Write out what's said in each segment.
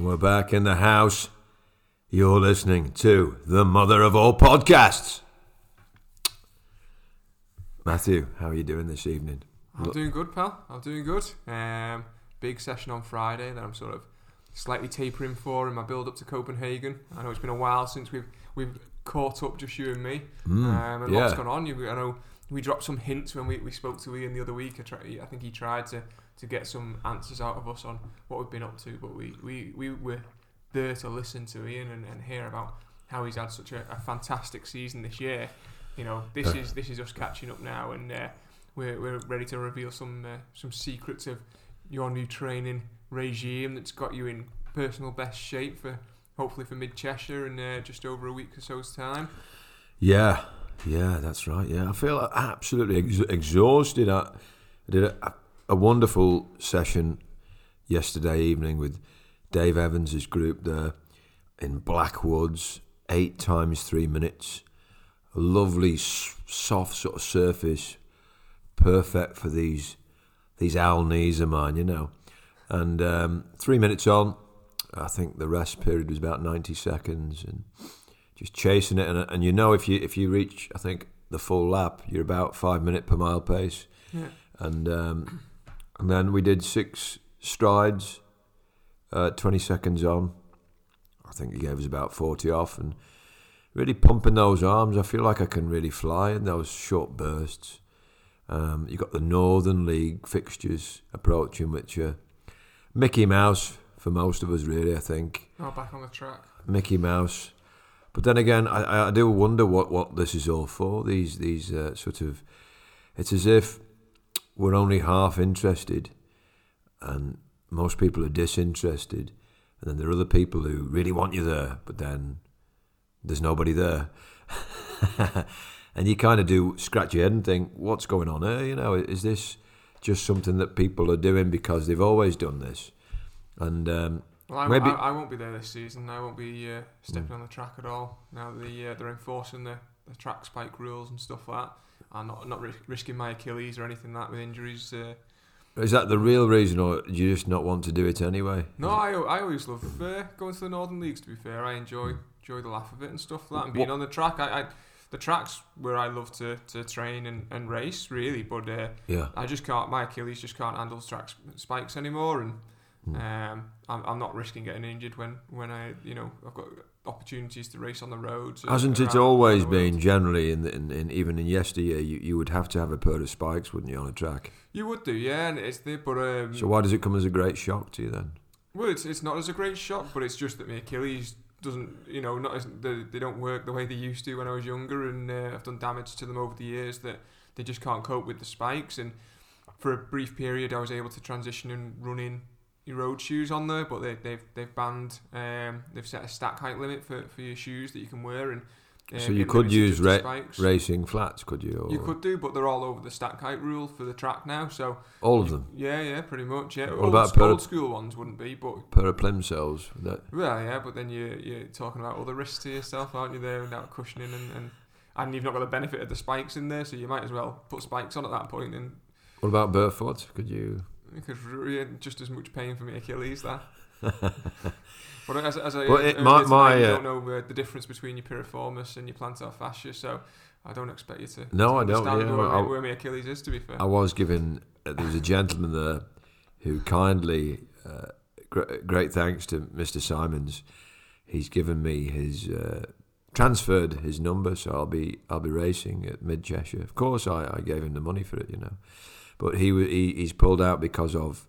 And we're back in the house. You're listening to the mother of all podcasts. Matthew, how are you doing this evening? I'm doing good, pal. I'm doing good. Um, big session on Friday that I'm sort of slightly tapering for in my build up to Copenhagen. I know it's been a while since we've we've caught up, just you and me. Mm, um, and yeah. lots gone on. You, I know we dropped some hints when we, we spoke to Ian the other week. I, try, I think he tried to, to get some answers out of us on what we've been up to, but we, we, we were there to listen to Ian and, and hear about how he's had such a, a fantastic season this year. You know, this is this is us catching up now, and uh, we're, we're ready to reveal some uh, some secrets of your new training regime that's got you in personal best shape for hopefully for mid Cheshire in uh, just over a week or so's time. Yeah, yeah, that's right. Yeah, I feel absolutely ex- exhausted. I did a, a wonderful session yesterday evening with Dave Evans's group there in Blackwoods, eight times three minutes. A lovely, soft sort of surface, perfect for these these owl knees of mine, you know. And um, three minutes on, I think the rest period was about ninety seconds, and just chasing it. And, and you know, if you if you reach, I think the full lap, you're about five minute per mile pace. Yeah. And um, and then we did six strides, uh, twenty seconds on. I think he gave us about forty off, and really pumping those arms. I feel like I can really fly in those short bursts. Um, you got the Northern League fixtures approaching, which are Mickey Mouse for most of us, really. I think Oh, back on the track. Mickey Mouse. But then again, I, I do wonder what, what this is all for. These these uh, sort of, it's as if we're only half interested, and most people are disinterested, and then there are other people who really want you there, but then there's nobody there, and you kind of do scratch your head and think, what's going on here? You know, is this just something that people are doing because they've always done this? And um, Well, I, Maybe- I, I won't be there this season. I won't be uh, stepping on the track at all. Now the uh, they're enforcing the, the track spike rules and stuff like that. I'm not not ri- risking my Achilles or anything like that with injuries. Uh, Is that the real reason, or do you just not want to do it anyway? no, I, I always love uh, going to the Northern Leagues. To be fair, I enjoy enjoy the laugh of it and stuff like that. And being What- on the track, I, I the tracks where I love to, to train and, and race really, but uh, Yeah, I just can't. My Achilles just can't handle track spikes anymore, and Hmm. um, I'm, I'm not risking getting injured when, when I you know I've got opportunities to race on the roads. hasn't it always around the world. been generally in, the, in, in even in yesteryear? You, you would have to have a pair of spikes, wouldn't you, on a track? You would do, yeah, and it's the but um, So why does it come as a great shock to you then? well, it's it's not as a great shock, but it's just that my Achilles doesn't you know not as they, they don't work the way they used to when I was younger, and uh, I've done damage to them over the years that they just can't cope with the spikes. And for a brief period, I was able to transition and run in your road shoes on there, but they, they've they've banned um, they've set a stack height limit for, for your shoes that you can wear, and uh, So you could use ra- Racing flats, could you? Or You could do, but they're all over the stack height rule for the track now. So all of them. yeah, yeah, pretty much. Yeah, What old, about old school ones wouldn't be, but plimsolls. That well, yeah. But then you you're talking about other risks to yourself, aren't you? There without cushioning and, and and you've not got the benefit of the spikes in there, so you might as well put spikes on at that point. and what about barefoot? Could you? Because really just as much pain for my Achilles there. but as, as I But it- my- you uh, don't know uh, the difference between your piriformis and your plantar fascia, so I don't expect you to. No, to I don't, understand yeah, where, I- where my Achilles is. To be fair. I was given. Uh, there was a gentleman there who kindly, uh, gr- great thanks to Mr. Simons, he's given me his uh, transferred his number, so I'll be I'll be racing at Mid Cheshire. Of course, I, I gave him the money for it, you know, but he he he's pulled out because of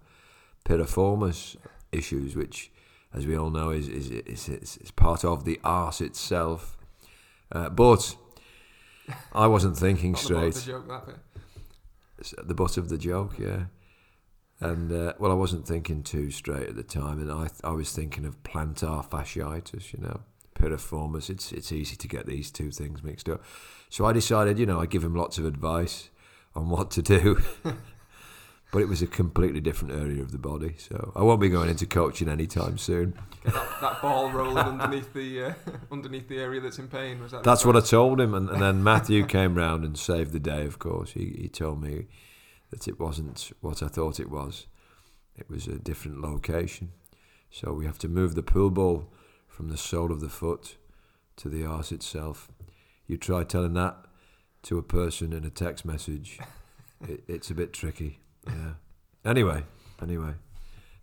piriformis issues, which, as we all know, is is is, is, is part of the arse itself. Uh, but I wasn't thinking Not the butt of straight the joke, that bit. s- at the butt of the joke, yeah. And uh, well, I wasn't thinking too straight at the time, and I I was thinking of plantar fasciitis, you know, piriformis. It's it's easy to get these two things mixed up. So I decided, you know, I'd give him lots of advice on what to do. but it was a completely different area of the body, so I won't be going into coaching anytime soon. Get that, that ball rolling underneath the uh, underneath the area that's in pain. Was that? That's what I told him, and, and then Matthew came round and saved the day. Of course, he he told me that it wasn't what I thought it was. It was a different location. So we have to move the pool ball from the sole of the foot to the arse itself. You try telling that to a person in a text message, it, it's a bit tricky. Yeah. Anyway, anyway,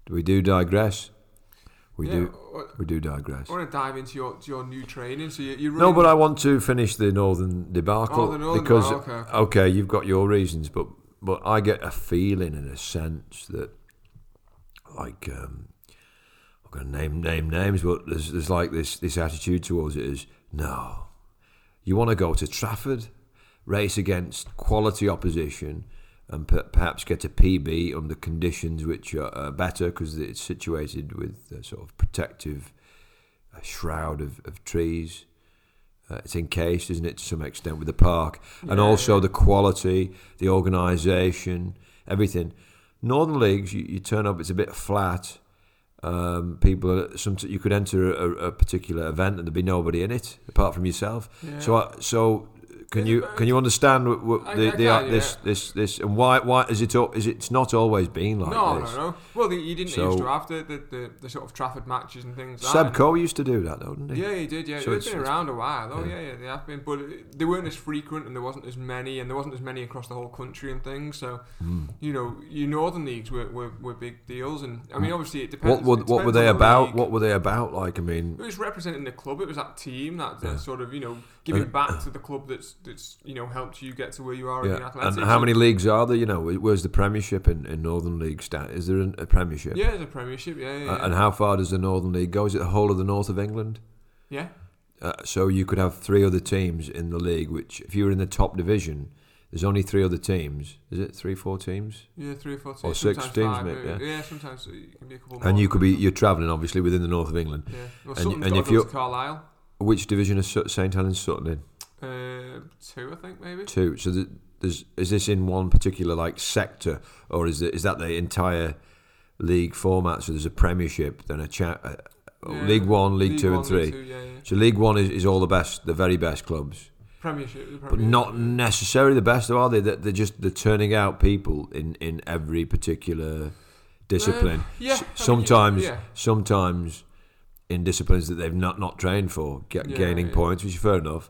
we do digress. We Yeah, do. I- We do digress. I want to dive into your to your new training. So you, you No, but I want to finish the Northern debacle Oh, the Northern because debacle, okay, okay. okay, you've got your reasons, but but I get a feeling and a sense that like um, I'm going to name name names, but there's there's like this this attitude towards it is no, you want to go to Trafford, race against quality opposition. And per- perhaps get a PB under conditions which are uh, better because it's situated with a sort of protective shroud of, of trees. Uh, it's encased, isn't it, to some extent, with the park, and also yeah. the quality, the organisation, everything. Northern leagues, you, you turn up, it's a bit flat. Um, people, some you could enter a, a particular event and there'd be nobody in it apart from yourself. Yeah. So, I, so can you can you understand what, what I- the, I the, this yeah. this this and why why is it is it, it's not always been like no, this? no, no. No. Well, the, you didn't So- used to have the, the, the, the sort of Trafford matches and things. like Seb and- Coe used to do that, though, didn't he? Yeah, he did. Yeah, So they've it's- been around a while. Oh, yeah. yeah. yeah, they have been, but they weren't as frequent, and there wasn't as many, and there wasn't as many across the whole country and things. So, Hmm. you know, your northern leagues were, were, were big deals, and I mean, obviously, it What depends. were, it what were they the about? league. What were they about? Like, I mean, It was representing the club. It was that team that, that Yeah. sort of you know giving back to the club that's that's you know helped you get to where you are in the yeah. athletics. And how many leagues are there? You know, where's the Premiership in, in Northern League? Stat? Is there a Premiership? Yeah, there's a Premiership. Yeah, yeah, Uh, yeah. and how far does the Northern League go? Is it the whole of the north of England? yeah. Uh, so you could have three other teams in the league. Which, if you were in the top division, there's only three other teams. Is it three, four teams? Yeah, three or four teams. Or six sometimes teams, five, maybe, uh, yeah. sometimes it can be a couple. And you could be you're travelling obviously within the north of England. Yeah. Well, and- and if you're- to Carlisle. Which division is St Helens Sutton in? Uh, two, I think maybe. Two. So th- there's is this in one particular like sector, or is it is that the entire league format? So there's a Premiership, then a cha- uh, Yeah, League One, League, Two, One, and Three. League Two, yeah, yeah. So League One is, is all the best, the very best clubs, Premiership, the but not necessarily the best, are they? They're, they're just they're turning out people in, in every particular discipline. Uh, yeah, I S- mean, sometimes, yeah. sometimes in disciplines that they've not, not trained for, get, Yeah, gaining yeah. points, which is fair enough.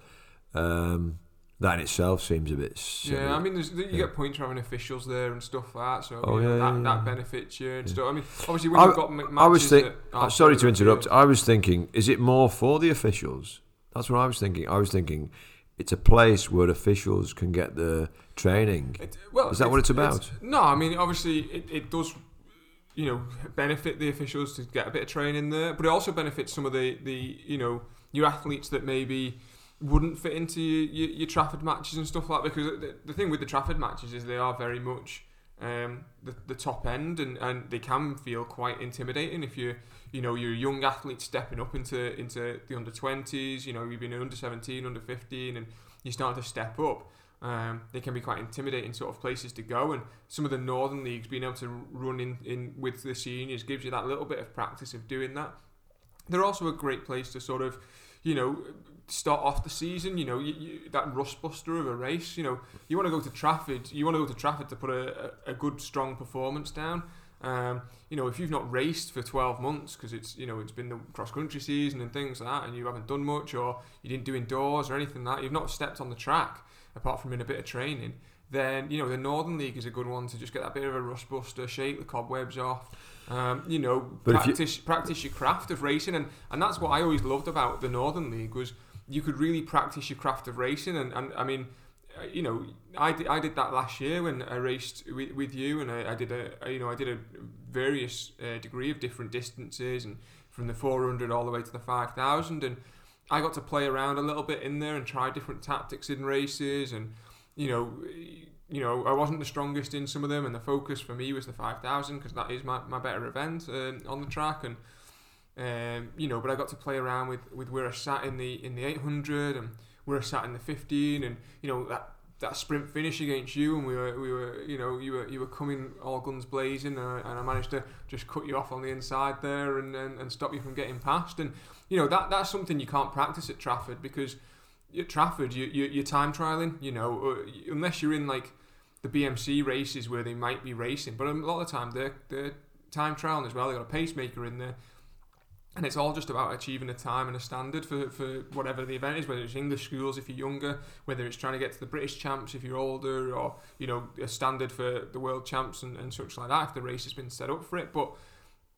Um, that in itself seems a bit. Silly. Yeah, I mean, there's, you Yeah. get points for having officials there and stuff like that. So Oh, you know, that, that benefits you and stuff. I mean, obviously when I- you've got m- I was think. that sorry to interrupt. afield- I was thinking, is it more for the officials? That's what I was thinking. I was thinking, it's a place where officials can get the training. It, well, Is that what it's about? no, I mean, obviously it, it does, you know, benefit the officials to get a bit of training there, but it also benefits some of the, the you know, your athletes that maybe wouldn't fit into your, your, your Trafford matches and stuff like that. Because the, the thing with the Trafford matches is they are very much um, the, the top end and, and they can feel quite intimidating if you you know you're a young athlete stepping up into into the under 20s you know you've been under 17 under 15 and you start to step up um, they can be quite intimidating sort of places to go and some of the northern leagues being able to run in, in with the seniors gives you that little bit of practice of doing that. They're also a great place to sort of you know start off the season you know you, you, that rust buster of a race you know. You want to go to Trafford you want to go to Trafford to put a, a, a good strong performance down. Um, you know if you've not raced for 12 months because it's you know it's been the cross country season and things like that and you haven't done much or you didn't do indoors or anything like that you've not stepped on the track apart from in a bit of training then you know the Northern League is a good one to just get that bit of a rust buster shake the cobwebs off um, you know But if you- practice practice your craft of racing. And, and that's what I always loved about the Northern League was you could really practice your craft of racing. And, and I mean uh, you know I did, I did that last year when I raced with, with you and I, I did a you know I did a various uh, degree of different distances and from the 400 all the way to the 5000 and I got to play around a little bit in there and try different tactics in races and you know you know I wasn't the strongest in some of them and the focus for me was the 5000 because that is my, my better event um, on the track and um, you know but I got to play around with, with where I sat in the in the 800 and where I sat in the 15 and you know that that sprint finish against you and we were we were you know you were you were coming all guns blazing and I, and I managed to just cut you off on the inside there and, and, and stop you from getting past. And you know that that's something you can't practice at Trafford because at Trafford you, you you're time trialing you know uh, unless you're in like the BMC races where they might be racing. But a lot of the time they're they're time trialing as well. They got a pacemaker in there and it's all just about achieving a time and a standard for, for whatever the event is, whether it's English schools if you're younger, whether it's trying to get to the British champs if you're older, or you know a standard for the world champs and, and such like that if the race has been set up for it. But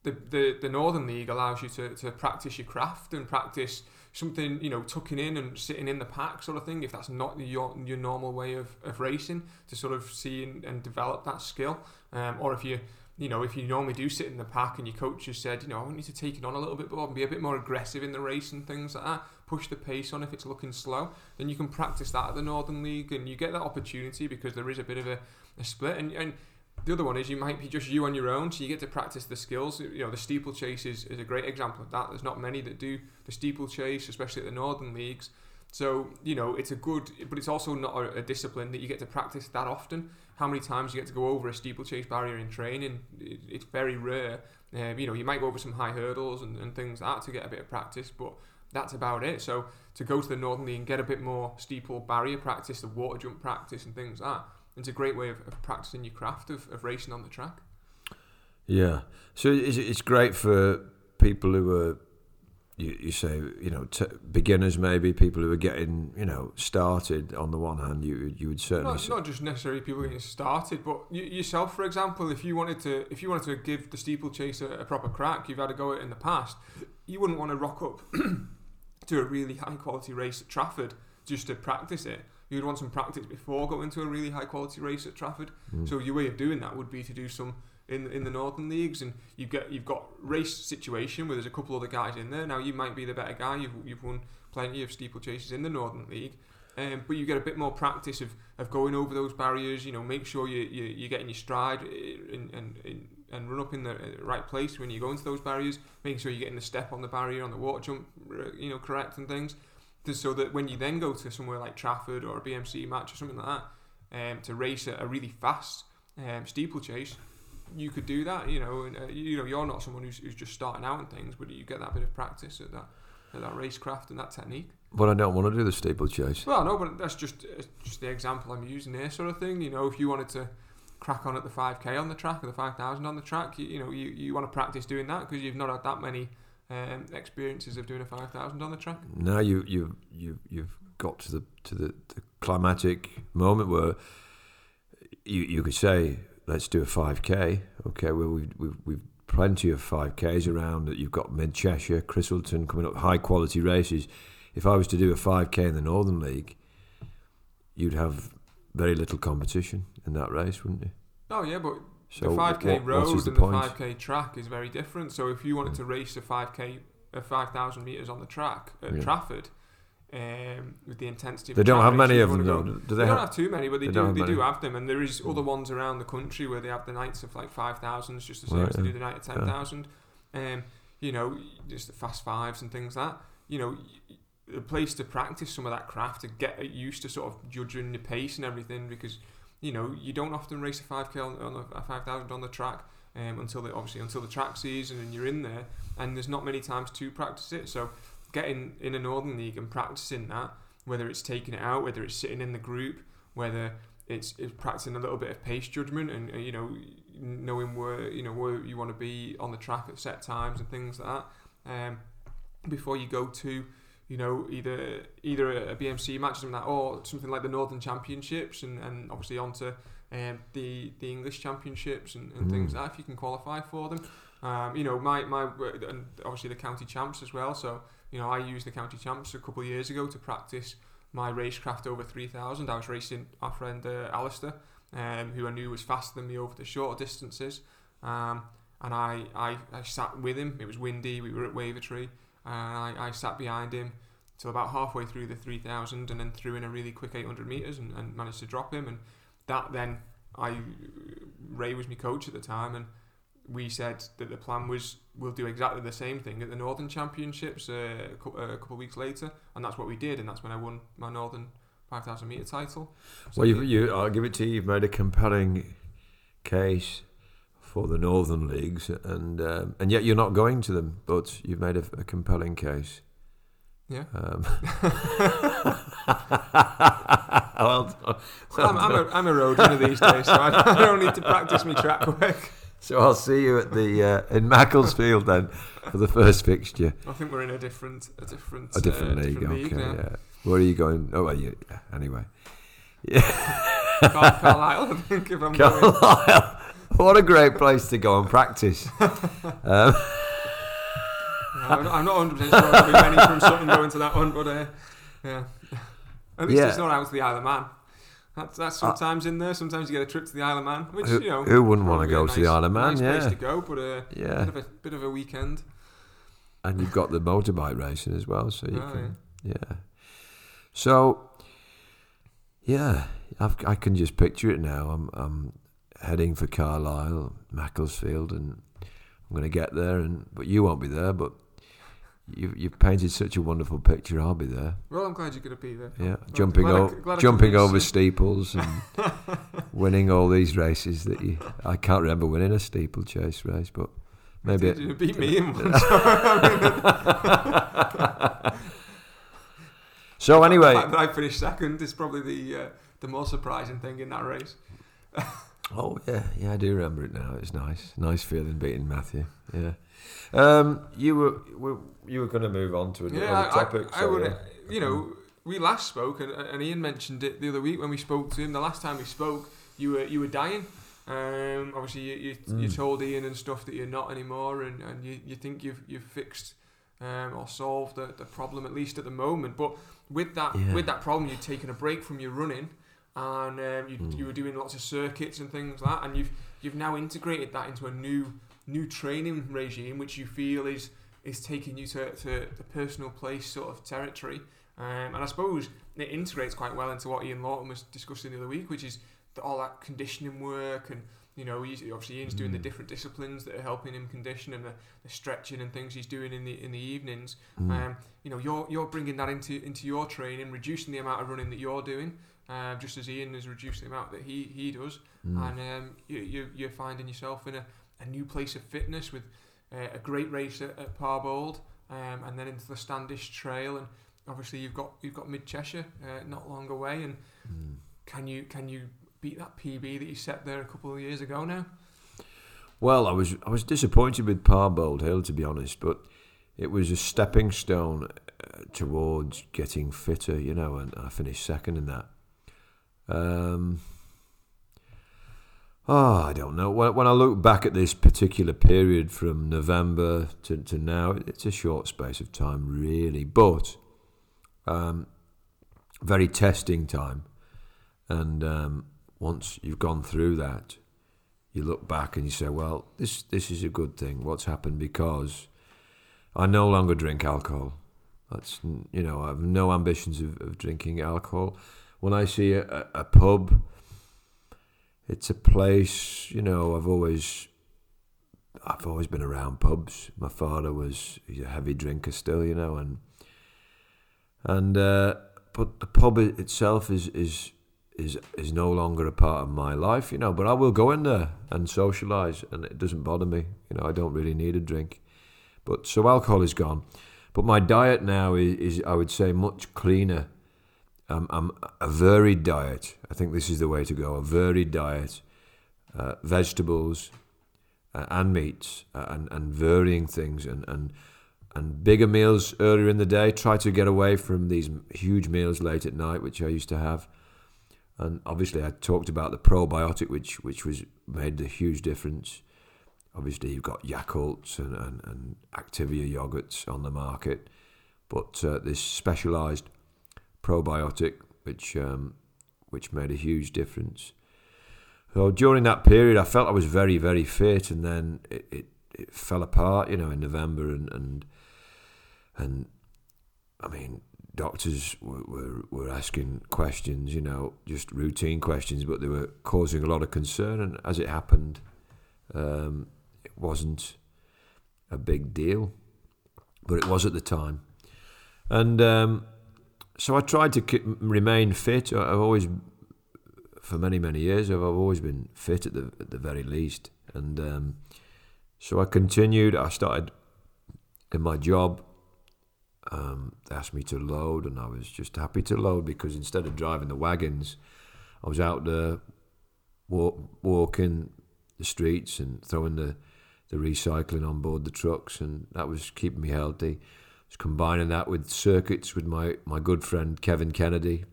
the, the, the Northern League allows you to, to practice your craft and practice something, you know, tucking in and sitting in the pack sort of thing, if that's not your, your normal way of, of racing, to sort of see and, and develop that skill. Um, or if you you know, if you normally do sit in the pack and your coach has said, you know, I want you to take it on a little bit more and be a bit more aggressive in the race and things like that, push the pace on if it's looking slow, then you can practice that at the Northern League and you get that opportunity because there is a bit of a, a split. And, and the other one is you might be just you on your own, so you get to practice the skills. You know, the steeplechase is, is a great example of that. There's not many that do the steeplechase, especially at the Northern Leagues. So, you know, it's a good, but it's also not a, a, discipline that you get to practice that often. How many times you get to go over a steeplechase barrier in training? It, it's very rare. Um, you know, you might go over some high hurdles and, and things like that to get a bit of practice, but that's about it. So, to go to the Northern League and get a bit more steeple barrier practice, the water jump practice, and things like that, it's a great way of, of practicing your craft of, of racing on the track. Yeah. So, it's, it's great for people who are you, you say you know t- beginners maybe people who are getting you know started on the one hand you you would certainly not, not just necessarily people getting started but you, yourself for example if you wanted to if you wanted to give the steeplechase a, a proper crack you've had a go at it in the past you wouldn't want to rock up to a really high quality race at Trafford just to practice it you'd want some practice before going to a really high quality race at Trafford mm. so your way of doing that would be to do some in in the northern leagues, and you get you've got race situation where there's a couple other guys in there. Now you might be the better guy. You've you've won plenty of steeplechases in the northern league. Um, but you get a bit more practice of, of going over those barriers. You know, make sure you, you you're getting your stride and, and, and run up in the right place when you go into those barriers. Making sure you're getting the step on the barrier on the water jump, you know, correct and things, so that when you then go to somewhere like Trafford or a BMC match or something like that, um, to race a, a really fast um, steeplechase, you could do that. You know, and uh, you know you're not someone who's, who's just starting out and things, but you get that bit of practice at that at that racecraft and that technique. But I don't want to do the steeplechase. Well, no, but that's just uh, just the example I'm using there, sort of thing. You know, if you wanted to crack on at the 5k on the track or the 5000 on the track, you, you know, you, you want to practice doing that because you've not had that many um, experiences of doing a 5000 on the track. Now you you you you've got to the to the, the climatic moment where you you could say let's do a 5k. Okay, well, we've, we've, we've plenty of 5ks around. That You've got Mid Cheshire, Christleton coming up, high quality races. If I was to do a 5k in the Northern League, you'd have very little competition in that race, wouldn't you? Oh, yeah, but so the 5k what, road and the, the 5k track is very different. So if you wanted to race a 5k, a 5,000 metres on the track at yeah. Trafford, um, with the intensity. They don't have many of them, though. Do they, they don't have too many, but they, they do. They do have them, and there is other ones around the country where they have the nights of like five thousands, just the same right, as they do the night of ten thousand. Yeah. Um, you know, just the fast fives and things like that. You know, a place to practice some of that craft to get used to sort of judging the pace and everything because you know you don't often race a 5k on, on a, 5000 on the track um, until the obviously until the track season and you're in there and there's not many times to practice it so getting in a Northern League and practicing that, whether it's taking it out, whether it's sitting in the group, whether it's, it's practicing a little bit of pace judgment and, you know knowing where you know where you want to be on the track at set times and things like that. Um, before you go to you know either either a BMC match or something like that, or something like the Northern Championships and, and obviously onto um, the the English Championships and, and mm. things like that if you can qualify for them. Um, you know my my and obviously the county champs as well. So you know, I used the county champs a couple of years ago to practice my racecraft over 3000. I was racing our friend uh, Alistair, um, who I knew was faster than me over the shorter distances. Um, and I, I, I sat with him. It was windy. We were at Wavertree. And I, I sat behind him till about halfway through the 3000 and then threw in a really quick 800 metres and, and managed to drop him. And that then, I Ray was my coach at the time. And we said that the plan was we'll do exactly the same thing at the Northern Championships uh, a, couple, uh, a couple of weeks later, and that's what we did, and that's when I won my Northern 5,000 meter title. So well, you, you, I'll give it to you. You've made a compelling case for the Northern leagues, and um, and yet you're not going to them, but you've made a, a compelling case. Yeah. Um. well, well I'm, I'm, a, I'm a road runner these days, so I, I don't need to practice my track work. So I'll see you at the uh, in Macclesfield then for the first fixture. I think we're in a different, a different, A different uh, league. different okay, league yeah. Where are you going? Oh, well, you, yeah, anyway. Car- Carlisle, I think, if I'm going. Carlisle. What a great place to go and practice. um, I'm not, I'm not 100% sure there'll be many from Sutton going to that one, but uh, yeah. At least Yeah. it's not out to the Isle of Man. That's, that's sometimes in there. Sometimes you get a trip to the Isle of Man, which Who- you know. who wouldn't wanna go a to the nice- Isle of Man, Nice yeah. place to go, but uh, yeah. bit of a bit of a weekend. And you've got the motorbike racing as well, so you Oh, can, yeah. So, yeah, I've, I can just picture it now. I'm, I'm heading for Carlisle, Macclesfield, and I'm going to get there. And but you won't be there. But you, you've painted such a wonderful picture. I'll be there. Well, I'm glad you're going to be there. Yeah, Glad- jumping glad I o- c- glad jumping over you. steeples and winning all these races that you. I can't remember winning a steeplechase race, but maybe. Did you beat me in one. So anyway, the fact that I finished second is probably the uh, the more surprising thing in that race. Oh yeah, yeah, I do remember it now. It's nice, nice feeling beating Matthew. Yeah, um, you were, were you were going to move on to another Yeah, topic. I, I so, would. yeah. You know, we last spoke, and, and Ian mentioned it the other week when we spoke to him. The last time we spoke, you were you were dying. Um, obviously, you, you, you Mm. told Ian and stuff that you're not anymore, and, and you, you think you've you've fixed um, or solved the, the problem at least at the moment. But with that Yeah. with that problem, you'd taken a break from your running, and um, you, Mm. you were doing lots of circuits and things like that, and you've you've now integrated that into a new new training regime, which you feel is is taking you to, to the personal place sort of territory. Um, and I suppose it integrates quite well into what Ian Lawton was discussing the other week, which is the, all that conditioning work and you know he's, obviously Ian's doing the Mm. different disciplines that are helping him condition and the, the stretching and things he's doing in the in the evenings. Mm. Um, you know you're you're bringing that into into your training, reducing the amount of running that you're doing, uh, just as Ian has reduced the amount that he he does Mm. and um, you, you, you're finding yourself in a, a new place of fitness with uh, a great race at, at Parbold, um, and then into the Standish Trail, and obviously you've got you've got Mid Cheshire uh, not long away, and Mm. can you can you beat that PB that you set there a couple of years ago now? Well, I was I was disappointed with Parbold Hill to be honest, but it was a stepping stone uh, towards getting fitter, you know, and I finished second in that. Um, oh, I don't know. When, when I look back at this particular period from November to, to now, it's a short space of time, really, but um, very testing time. And um, once you've gone through that, you look back and you say, well, this this is a good thing. What's happened because I no longer drink alcohol. That's you know I have no ambitions of, of drinking alcohol. When I see a, a, a pub, it's a place you know I've always I've always been around pubs. My father was a heavy drinker still, you know, and and uh, but the pub itself is is is is no longer a part of my life, you know. But I will go in there and socialise, and it doesn't bother me. You know, I don't really need a drink. But so alcohol is gone. But my diet now is, is I would say, much cleaner. Um, I'm a varied diet. I think this is the way to go. A varied diet, uh, vegetables uh, and meats, uh, and and varying things, and and and bigger meals earlier in the day. Try to get away from these huge meals late at night, which I used to have. And obviously, I talked about the probiotic, which which was made a huge difference. Obviously, you've got Yakults and, and, and Activia yogurts on the market, but uh, this specialised probiotic, which um, which made a huge difference. So during that period, I felt I was very very fit, and then it, it, it fell apart, you know, in November, and and and I mean, doctors were, were, were asking questions, you know, just routine questions, but they were causing a lot of concern. And as it happened, um, it wasn't a big deal, but it was at the time. And um, so I tried to k- remain fit. I've always, for many, many years, I've always been fit at the, at the very least. And um, so I continued. I started in my job um, they asked me to load, and I was just happy to load because instead of driving the wagons, I was out there walk, walking, the streets and throwing the the recycling on board the trucks, and that was keeping me healthy. Was combining that with circuits with my, my good friend Kevin Kennedy,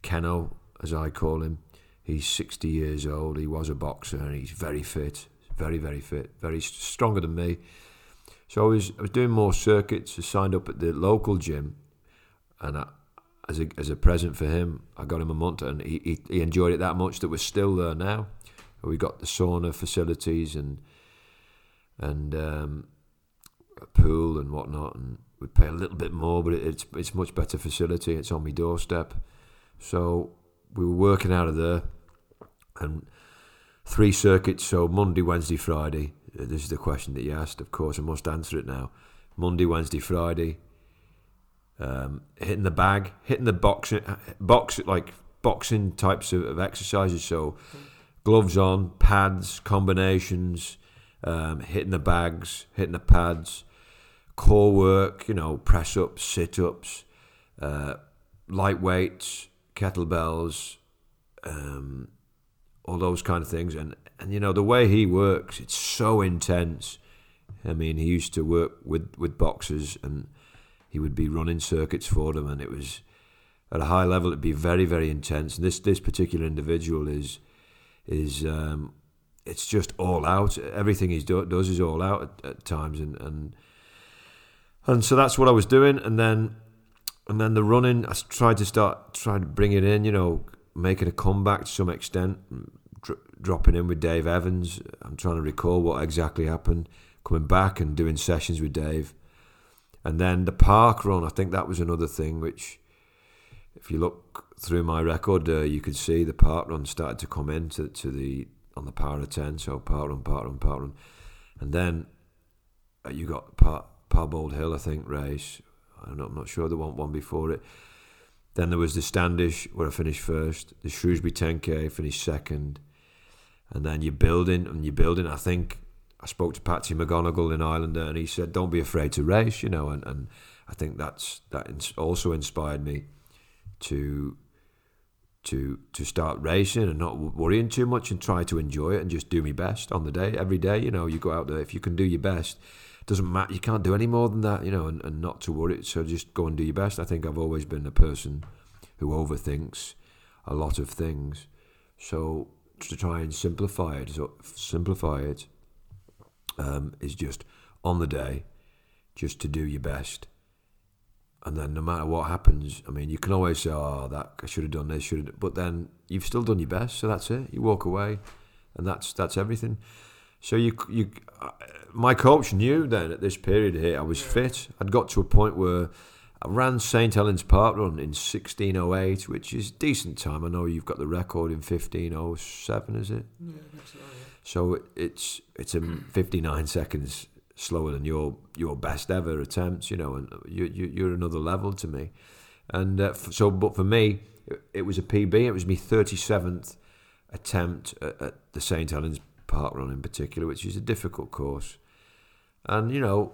Keno, as I call him. He's 60 years old. He was a boxer, and he's very fit, very very fit, very stronger than me. So I was I was doing more circuits. I signed up at the local gym, and I, as a as a present for him, I got him a month, and he, he, he enjoyed it that much that we're still there now. We got the sauna facilities and and um, a pool and whatnot, and we pay a little bit more, but it's it's much better facility. It's on my doorstep, so we were working out of there, and three circuits. So Monday, Wednesday, Friday. Uh, this is the question that you asked. Of course, I must answer it now. Monday, Wednesday, Friday. Um, hitting the bag, hitting the boxing, box like boxing types of, of exercises. So gloves on, pads, combinations um, hitting the bags, hitting the pads, core work, you know, press ups, sit ups, uh, light weights, kettlebells, um, all those kind of things. And, and, you know, the way he works, it's so intense. I mean, he used to work with, with boxers and he would be running circuits for them, and it was at a high level, it'd be very, very intense. And this, this particular individual is, is um, it's just all out. Everything he do, does is all out at, at, times, and, and and so that's what I was doing. And then and then the running, I tried to start trying to bring it in. You know, making a comeback to some extent, dr- dropping in with Dave Evans. I'm trying to recall what exactly happened. Coming back and doing sessions with Dave, and then the park run. I think that was another thing which, if you look through my record, uh, you could see the park run started to come into to the on the power of 10, so park run, park run, park run. And then uh, you got Par- Old Hill, I think, race. I'm not, I'm not sure, the one, one before it. Then there was the Standish, where I finished first. The Shrewsbury 10K, finished second. And then you're building, and you're building. I think I spoke to Patsy McGonigal in Ireland, and he said, don't be afraid to race, you know. And, and I think that's that also inspired me to to to start racing and not worrying too much and try to enjoy it and just do my best on the day every day you know you go out there if you can do your best doesn't matter. You can't do any more than that you know and, and not to worry. So just go and do your best. I think i've always been a person who overthinks a lot of things. So to try and simplify it so simplify it um, is just on the day just to do your best. And then no matter what happens, I mean, you can always say, "Oh, that I should have done this," should have, but then you've still done your best, so that's it. You walk away, and that's that's everything. So you you, uh, my coach knew then at this period here I was fit. I'd got to a point where I ran St Helens Park Run in 1608, which is decent time. I know you've got the record in 1507, is it? Yeah, so, yeah. So it's it's a 59 seconds slower than your your best ever attempts, you know, and you, you you're another level to me. And uh, so, but for me, it, it, was a PB. It was my thirty seventh attempt at, at the St Helens Park Run in particular, which is a difficult course. And you know,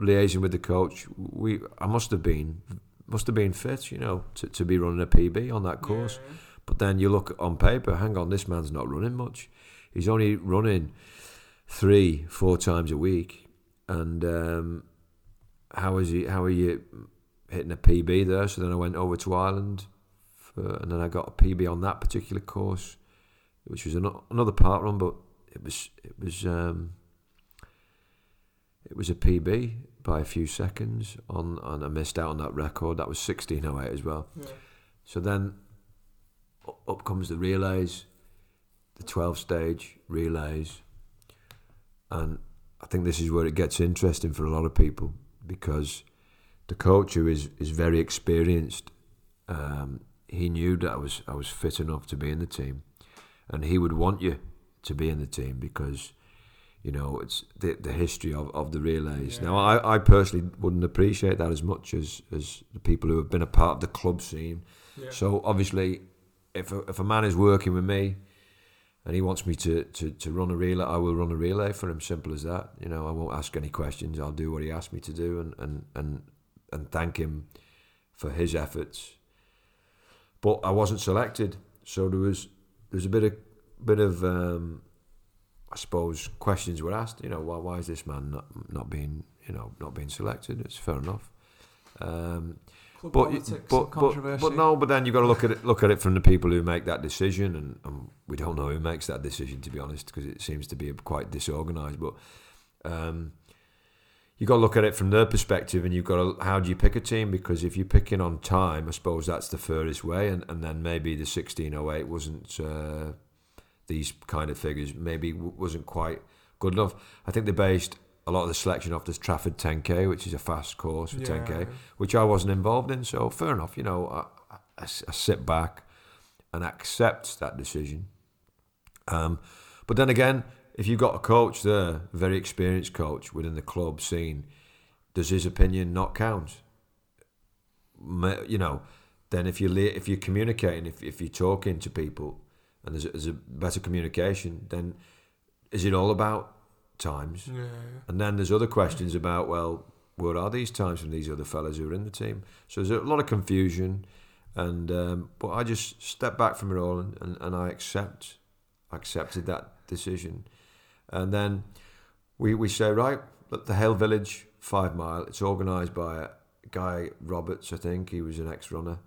liaising with the coach, we I must have been must have been fit, you know, to, to be running a PB on that course. Yeah. But then you look on paper, hang on, this man's not running much. He's only running three, four times a week and um, how is he? How are you hitting a PB there? So then I went over to Ireland, for, and then I got a PB on that particular course, which was an, another park run, but it was it was um, it was a PB by a few seconds on, and I missed out on that record. That was sixteen oh eight as well. Yeah. So then up comes the relays, the twelve stage relays, and I think this is where it gets interesting for a lot of people because the coach who is, is very experienced, um, he knew that I was I was fit enough to be in the team, and he would want you to be in the team because you know it's the the history of, of the relays. Yeah. Now I, I personally wouldn't appreciate that as much as, as the people who have been a part of the club scene. Yeah. So obviously, if a, if a man is working with me and he wants me to, to, to run a relay, I will run a relay for him. Simple as that. You know, I won't ask any questions. I'll do what he asks me to do, and and and and thank him for his efforts. But I wasn't selected, so there was there was a bit of bit of um, I suppose questions were asked. You know, why why is this man not not being you know not being selected? It's fair enough. Um, but, but, but, but no, but then you've got to look at it, look at it from the people who make that decision, and, and we don't know who makes that decision to be honest, because it seems to be quite disorganised. But um, you've got to look at it from their perspective, and you've got to how do you pick a team? Because if you're picking on time, I suppose that's the furthest way, and, and then maybe the 1608 wasn't uh, these kind of figures, maybe w- wasn't quite good enough. I think they based a lot of the selection off this Trafford 10k, which is a fast course for 10k which I wasn't involved in. So fair enough, you know, I, I, I sit back and accept that decision. Um, but then again, if you've got a coach there, a very experienced coach within the club scene, does his opinion not count? You know, then if you if you're communicating, if if you're talking to people, and there's a, there's a better communication, then is it all about times? Yeah, And then there's other questions about, well, where are these times from these other fellas who are in the team? So there's a lot of confusion, and um, but I just stepped back from it all, and, and, and I accept, accepted that decision, and then we we say right, look, the Hale Village five mile. It's organised by a guy Roberts, I think he was an ex-runner,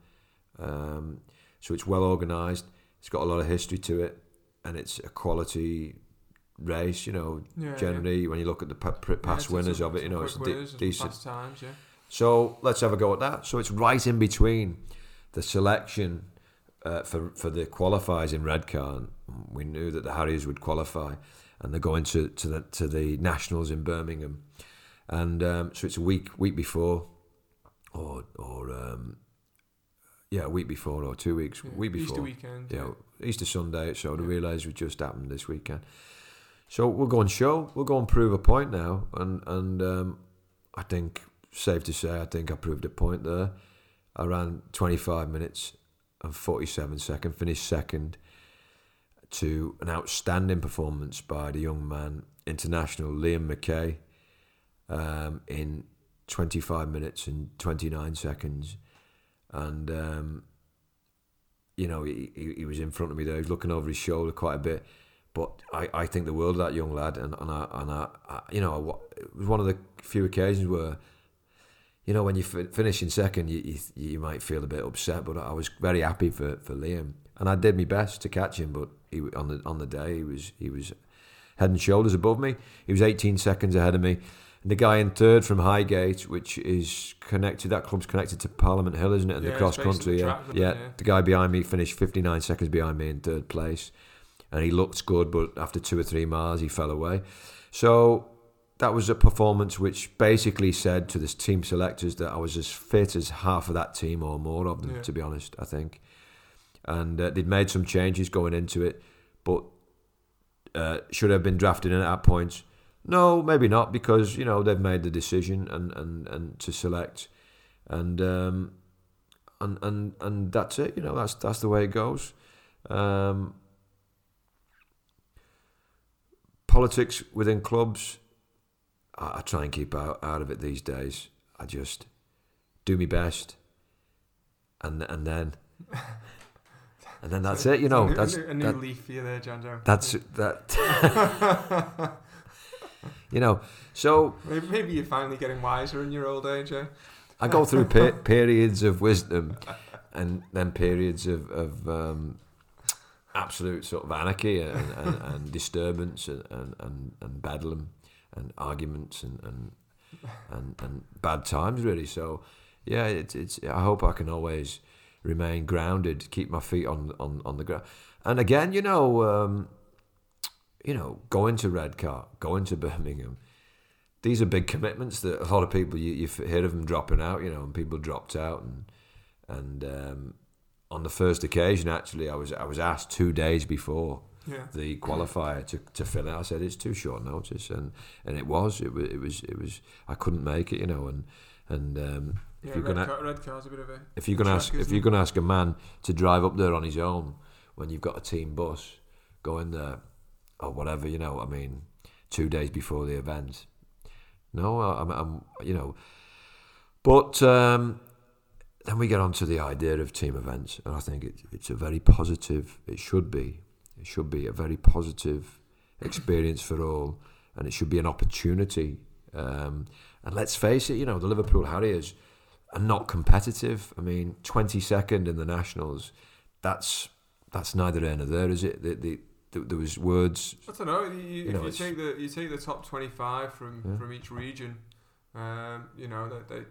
um, so it's well organised. It's got a lot of history to it, and it's a quality race. You know, yeah. generally when you look at the pa- past Yeah, winners of it, you know, it's de- decent. times, yeah. So let's have a go at that. So it's right in between the selection uh, for for the qualifiers in Redcar. We knew that the Harriers would qualify, and they're going to to the to the nationals in Birmingham, and um, so it's a week week before, or or um, yeah, a week before or two weeks, yeah. week before. Easter weekend. Yeah, know, Easter Sunday, so the Yeah. relays would just happened this weekend. So we'll go and show, we'll go and prove a point now, and and um, I think safe to say, I think I proved a point there. I ran 25 minutes and 47 seconds, finished second to an outstanding performance by the young man, international Liam McKay, um, in 25 minutes and 29 seconds, and. Um, you know, he, he, he was in front of me there. He was looking over his shoulder quite a bit. But I, I think the world of that young lad. And, and, I, and I, I, you know, it was one of the few occasions where, you know, when you fi- finish in second, you, you, you might feel a bit upset. But I was very happy for, for Liam. And I did my best to catch him. But he, on the on the day, he was he was head and shoulders above me. He was 18 seconds ahead of me. And the guy in third from Highgate, which is connected, that club's connected to Parliament Hill, isn't it? And Yeah, the cross country, the yeah. track, isn't yeah. Yeah. The guy behind me finished 59 seconds behind me in third place. And he looked good, but after two or three miles, he fell away. So that was a performance which basically said to the team selectors that I was as fit as half of that team or more of them, Yeah. to be honest, I think. And uh, they'd made some changes going into it, but uh, should have been drafted in at that point? No, maybe not, because you know they've made the decision and, and, and to select, and um, and and and that's it. You know that's that's the way it goes. Um, politics within clubs, I, I try and keep out, out of it these days. I just do my best, and and then and then that's it. You know a new, that's a new, a new that- leaf for you there, Jon-Jo. that's that. you know, so Maybe, maybe you're finally getting wiser in your old age, eh? I go through pe- periods of wisdom, and then periods of, of um, absolute sort of anarchy and, and, and disturbance and, and, and, and bedlam and arguments and, and and and bad times really. So yeah, it's it's. I hope I can always remain grounded, keep my feet on on, on the ground. And again, you know, um, you know, going to Redcar, going to Birmingham. These are big commitments that a lot of people you, you've heard of them dropping out, you know, and people dropped out and and um, on the first occasion actually I was I was asked two days before Yeah. the qualifier to, to fill it. I said it's too short notice, and, and it was. It was. It was. It was. I couldn't make it, you know. And and um, if Yeah, you're red, gonna car, Redcar's a bit of a. if you're gonna ask if you're gonna ask a man to drive up there on his own when you've got a team bus going there or whatever, you know. I mean, two days before the event. No, I'm. I'm you know. But um, then we get on to the idea of team events, and I think it, it's a very positive. It should be. It should be a very positive experience for all, and it should be an opportunity. Um, and let's face it, you know, the Liverpool Harriers are not competitive. I mean, 22nd in the Nationals, that's that's neither here nor there, is it? The, the, the, there was words. I don't know. You, You if know, you take the you take the top twenty five from Yeah. from each region, um, you know that they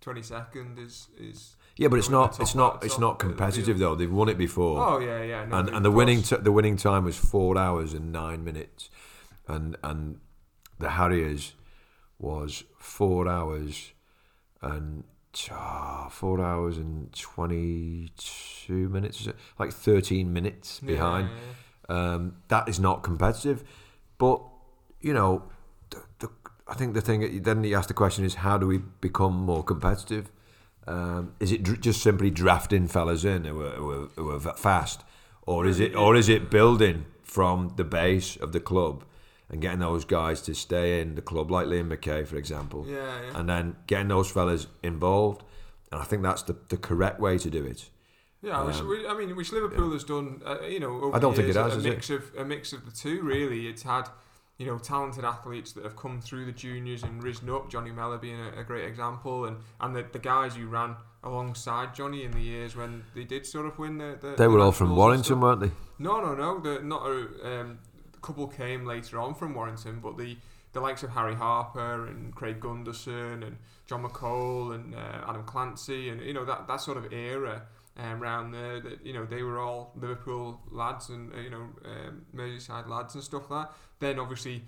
twenty second is is. Yeah, but it's not. It's not. It's not competitive though. They've won it before. Oh yeah, yeah. No, and and the winning t- the winning time was four hours and nine minutes, and and the Harriers was four hours and ah, four hours and twenty two minutes, like thirteen minutes Yeah, behind. yeah, Um, that is not competitive, but you know, the, the, I think the thing then you ask the question is how do we become more competitive? Um, is it dr- just simply drafting fellas in who are, who are, who are fast, or is it or is it building from the base of the club and getting those guys to stay in the club, like Liam McKay, for example, yeah. yeah, and then getting those fellas involved? And I think that's the, the correct way to do it. Yeah, which, Um, which- I mean, which Liverpool has done. Uh, you know, over I don't the think it years, has, a is it? mix of a mix of the two. Really, it's had you know talented athletes that have come through the juniors and risen up. Johnny Mellor being a, a great example, and and the, the guys who ran alongside Johnny in the years when they did sort of win the. the They the were all from Warrington, weren't they? No, no, no. The not a um, couple came later on from Warrington, but the the likes of Harry Harper and Craig Gunderson and John McCall and uh, Adam Clancy and you know that that sort of era um, around there that you know they were all Liverpool lads and uh, you know um, Merseyside lads and stuff like that. Then obviously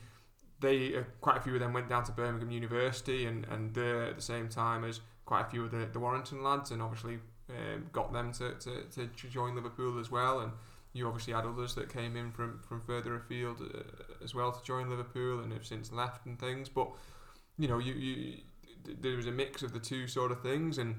they uh, quite a few of them went down to Birmingham University and and there at the same time as quite a few of the, the Warrington lads and obviously um, got them to, to, to join Liverpool as well and you obviously had others that came in from, from further afield uh, as well to join Liverpool and have since left and things but you know you, you there was a mix of the two sort of things and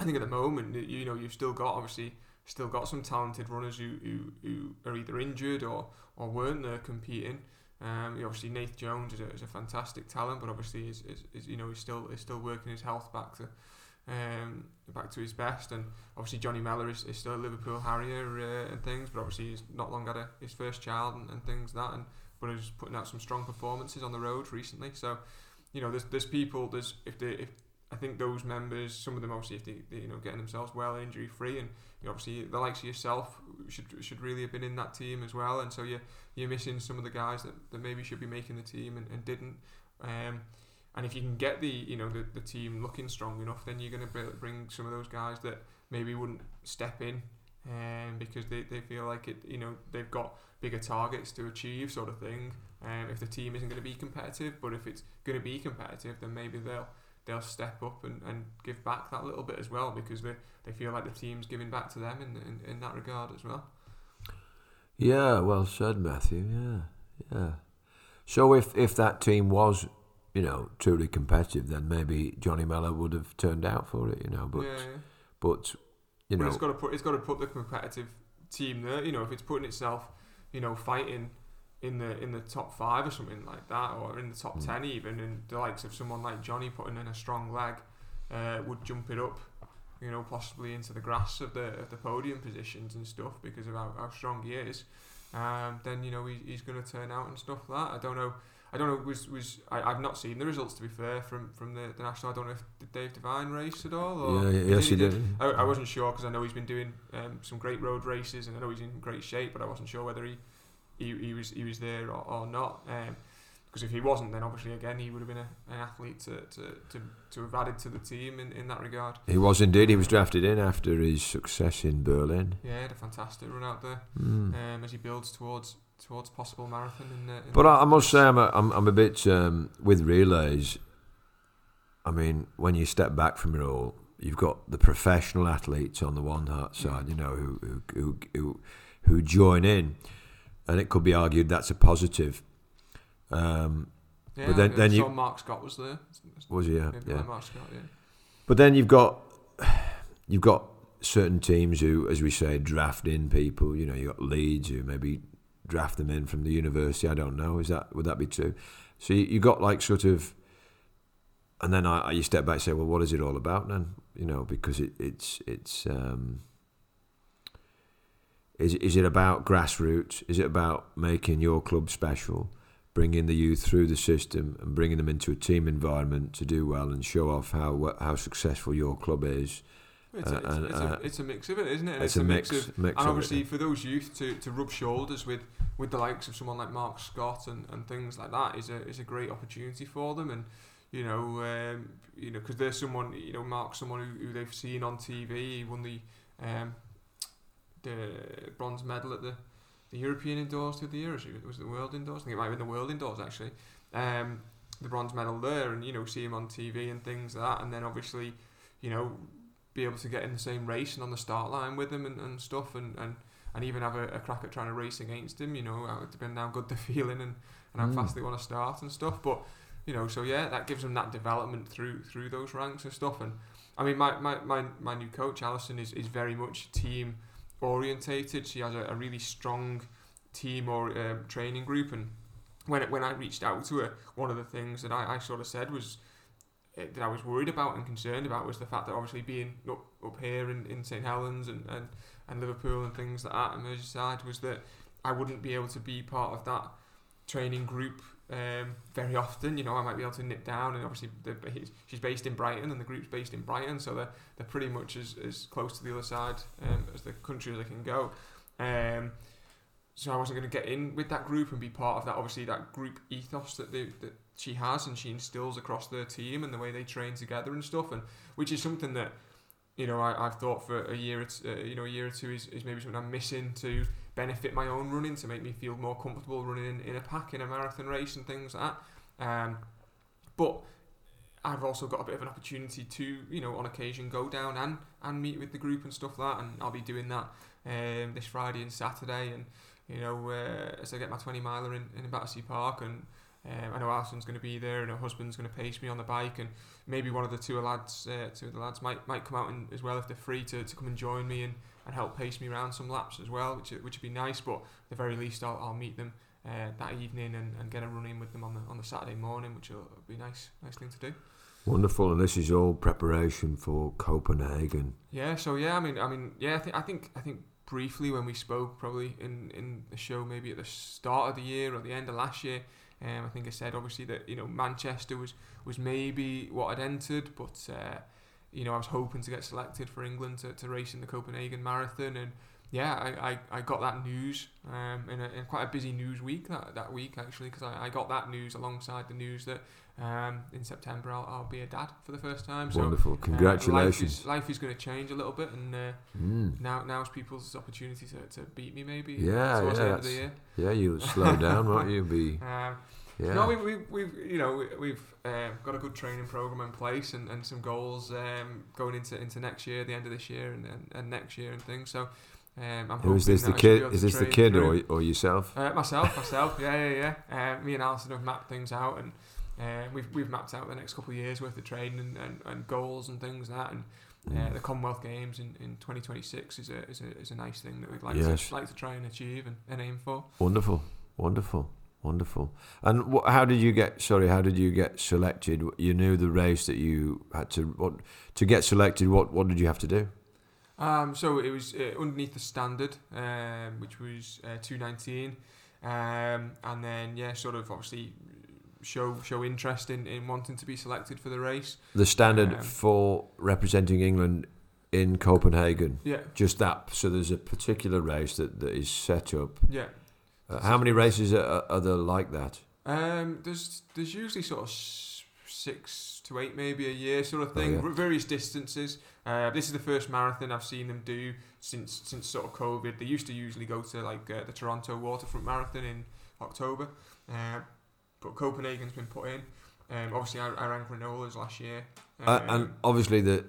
I think at the moment you know you've still got obviously still got some talented runners who, who, who are either injured or, or weren't there competing um, you know, obviously Nath Jones is a, is a fantastic talent, but obviously is, is, is you know he's still is still working his health back to um, back to his best, and obviously Johnny Mellor is, is still a Liverpool Harrier uh, and things, but obviously he's not long had a, his first child and, and things like that, and but he's putting out some strong performances on the road recently. So you know there's there's people there's if they if I think those members some of them obviously if they, they you know getting themselves well injury free and you know, obviously the likes of yourself should should really have been in that team as well, and so you you're missing some of the guys that, that maybe should be making the team and, and didn't. Um, and if you can get the you know the, the team looking strong enough, then you're going to bring some of those guys that maybe wouldn't step in, um, because they, they feel like it you know they've got bigger targets to achieve sort of thing. Um, if the team isn't going to be competitive, but if it's going to be competitive, then maybe they'll they'll step up and, and give back that little bit as well because they, they feel like the team's giving back to them in, in, in that regard as well. Yeah, well said, Matthew. Yeah, yeah. So if if that team was, you know, truly competitive, then maybe Johnny Mellor would have turned out for it. You know, but yeah, yeah. but you but know, it's got to put it's got to put the competitive team there. You know, if it's putting itself, you know, fighting in the in the top five or something like that, or in the top Mm. ten even, and the likes of someone like Johnny putting in a strong leg uh, would jump it up. You know, possibly into the grass of the of the podium positions and stuff because of how, how strong he is. Um, then you know he, he's going to turn out and stuff like that. I don't know. I don't know. Was was I, I've not seen the results to be fair from from the, the national. I don't know if did Dave Devine race at all. Or yeah, yes, he did. I, I wasn't sure because I know he's been doing um, some great road races and I know he's in great shape, but I wasn't sure whether he he, he was he was there or, or not. Because if he wasn't, then obviously again he would have been a, an athlete to, to, to, to have added to the team in, in that regard. He was indeed. He was drafted in after his success in Berlin. Yeah, he had a fantastic run out there Mm. um, as he builds towards towards possible marathon. In, uh, in But I, I must say, I'm a, I'm, I'm a bit um, with relays. I mean, when you step back from it all, you've got the professional athletes on the one side, you know, who who, who who who join in, and it could be argued that's a positive. Um, yeah, but then- then saw you Marc Scott was there. Was he? Yeah, yeah. Marc Scott, yeah. But then you've got you've got certain teams who, as we say, draft in people. You know, you got Leeds who maybe draft them in from the university. I don't know. Is that would that be true? So you, you got like sort of, and then I, you step back and say, well, what is it all about then? You know, because it, it's it's um, Is is it about grassroots? Is it about making your club special, bringing the youth through the system and bringing them into a team environment to do well and show off how how successful your club is? It's, a, Uh, it's, and, it's, uh, a, it's a mix of it, isn't it? And It's, a mix, of mix and of obviously it. for those youth to, to rub shoulders with, with the likes of someone like Marc Scott and, and things like that is a is a great opportunity for them and you know um, you know because there's someone you know Mark someone who, who they've seen on TV he won the um, the bronze medal at the the European indoors the other year or was it- was the world indoors I think it might have been the world indoors actually um, the bronze medal there and you know see him on TV and things like that and then obviously you know be able to get in the same race and on the start line with him and, and stuff and, and, and even have a, a crack at trying to race against him, you know, depending how good they're feeling and, and how Mm. fast they want to start and stuff. But, you know, so yeah, that gives them that development through through those ranks and stuff. And I mean, my, my, my, my new coach, Alison, is, is very much team orientated. She has a, a really strong team or um, training group. And when, it, when I reached out to her, one of the things that I, I sort of said was, uh, that I was worried about and concerned about was the fact that obviously being up, up here in, in St Helens and, and, and Liverpool and things like that, and Merseyside, was that I wouldn't be able to be part of that training group um, very often. You know, I might be able to nip down, and obviously he's, she's based in Brighton, and the group's based in Brighton, so they're, they're pretty much as, as close to the other side um, as the country as they can go. Um, so I wasn't going to get in with that group and be part of that. Obviously, that group ethos that they, that she has and she instills across their team and the way they train together and stuff, and which is something that you know I, I've thought for a year, or t- uh, you know, a year or two is, is maybe something I'm missing to benefit my own running to make me feel more comfortable running in, in a pack in a marathon race and things like that. Um, but I've also got a bit of an opportunity to, you know, on occasion go down and, and meet with the group and stuff like that, and I'll be doing that um, this Friday and Saturday, and you know, uh, as I get my 20 miler in, in Battersea Park, and um, I know Alison's going to be there, and her husband's going to pace me on the bike, and maybe one of the two lads, uh, two of the lads might might come out and, as well if they're free to, to come and join me and, and help pace me around some laps as well, which which would be nice. But at the very least, I'll, I'll meet them uh, that evening and, and get a run in with them on the on the Saturday morning, which will be nice nice thing to do. Wonderful, and this is all preparation for Copenhagen. Yeah, so yeah, I mean, I mean, yeah, I think, I think, I think briefly when we spoke, probably in in the show, maybe at the start of the year or the end of last year, um, I think I said obviously that you know Manchester was was maybe what I'd entered, but uh, you know I was hoping to get selected for England to, to race in the Copenhagen Marathon, and yeah, I, I, I got that news um, in, a, in quite a busy news week that, that week actually because I, I got that news alongside the news that um, in September I'll, I'll be a dad for the first time. So Wonderful, uh, life congratulations. is, life is going to change a little bit, and uh, Mm. now now's people's opportunity to, to beat me maybe. Yeah, yeah, the end of the year. Yeah, you'll slow down, won't you? Be Um, yeah. No, we've, we've, we've you know we, we've uh, got a good training program in place and, and some goals um, going into, into next year, the end of this year, and, and, and next year and things. So um, I'm Who is this? The I should be kid? Is this the kid through. or or yourself? Uh, myself, myself, yeah, yeah, yeah. Uh, me and Alison have mapped things out, and uh, we've we've mapped out the next couple of years worth of training and, and, and goals and things like that. And uh, Mm. the Commonwealth Games in, in 2026 is a, is a is a nice thing that we'd like Yes. to like to try and achieve and, and aim for. Wonderful, wonderful, wonderful. And wh- how did you get? Sorry, how did you get selected? You knew the race that you had to. What to get selected? What what did you have to do? Um, so it was uh, underneath the standard, um, which was uh, 219, um, and then yeah, sort of obviously show show interest in, in wanting to be selected for the race. The standard Um, for representing England in Copenhagen. Yeah, Just that. So there's a particular race that, that is set up. yeah. Uh, how many races are, are there like that? Um, there's there's usually sort of six to eight maybe a year sort of Oh, thing, yeah. r- various distances. Uh, this is the first marathon I've seen them do since since sort of COVID. They used to usually go to like uh, the Toronto Waterfront Marathon in October, uh, but Copenhagen's been put in. Um, obviously, I, I ran Granollers last year. Uh, and Um, obviously, the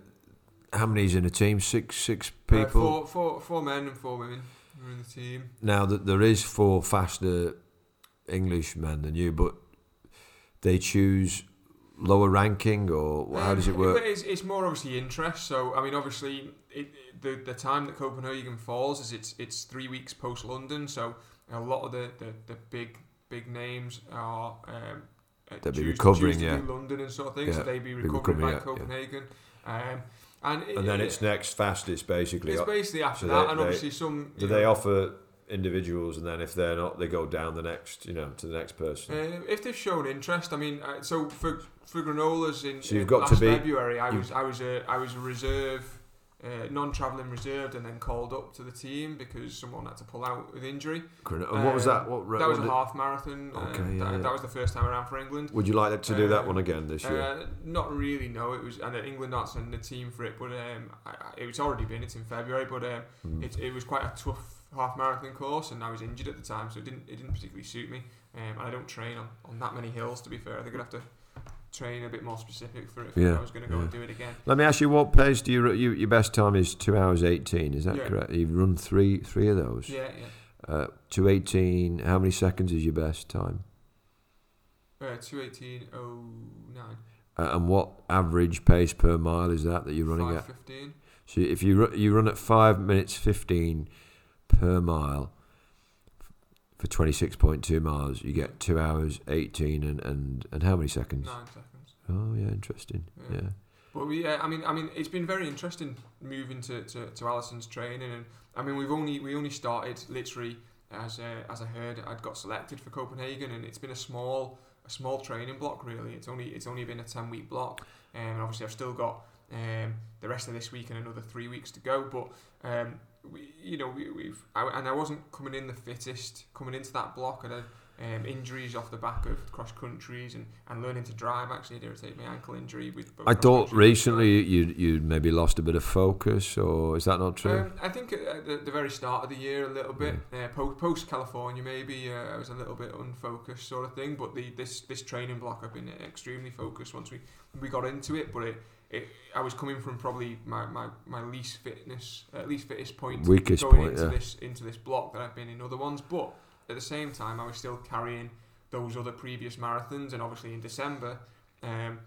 how many's in a team? Six six uh, people. four, four, four men and four women were in the team. Now that there is four faster English men than you, but they choose lower ranking, or how does it Um, work? It's, it's more obviously interest. So I mean, obviously, it, the the time that Copenhagen falls is it's it's three weeks post London. So a lot of the, the, the big big names are um, uh, They'll be recovering, yeah. London and sort of thing. So they be be recovered recovering, by yeah, yeah. Copenhagen. Um, and, it- and then it- it's next fastest basically. it's basically after so that, they- and they- obviously some. Do you they offer individuals, and then if they're not, they go down the next, you know, to the next person? Uh, if they've shown interest, I mean, uh, so for for Granollers in, So you've in got to be- February, I was I was a I was a reserve, uh, non-traveling reserved, and then called up to the team because someone had to pull out with injury. And what was that? Um, What, that was what a half marathon. uh, Okay, yeah, that, yeah. that was the first time around for England. Would you like to do that one again this year? Uh, not really, no. It was, and England aren't sending the team for it, but um, I, I, it's already been. It's in February, but um, Mm. it, it was quite a tough half marathon course, and I was injured at the time, so it didn't it didn't particularly suit me. Um, and I don't train on, on that many hills. To be fair, I think I'd have to train a bit more specific for it if Yeah, I was going to go yeah. and do it again. Let me ask you, what pace do you, you? Your best time is two hours eighteen. Is that Yeah. correct? You've run three three of those. Yeah, yeah. Uh, two eighteen. How many seconds is your best time? Uh, two eighteen oh nine. Uh, and what average pace per mile is that that you're running Five at? fifteen. So if you ru- you run at five minutes fifteen per mile for twenty six point two miles, you get two hours eighteen and, and, and how many seconds? Nine seconds. Oh yeah, interesting. Yeah. Yeah. But we, yeah, I mean, I mean, it's been very interesting moving to, to, to Alison's training, and I mean, we've only we only started literally as uh, as I heard I'd got selected for Copenhagen, and it's been a small a small training block really. It's only it's only been a ten week block, um, and obviously I've still got um, the rest of this week and another three weeks to go. But um, we, you know, we, we've I, and I wasn't coming in the fittest coming into that block. Had um, injuries off the back of cross countries and, and learning to drive. Actually, irritated my ankle injury with. I thought recently you you maybe lost a bit of focus, or is that not true? Um, I think at the, the very start of the year, a little bit uh, post post California, maybe uh, I was a little bit unfocused, sort of thing. But the this this training block, I've been extremely focused once we we got into it. But it, it I was coming from probably my, my, my least fitness, uh, least fittest point Weakest going point, into yeah. this into this block that I've been in other ones. But at the same time, I was still carrying those other previous marathons, and obviously in December. Um,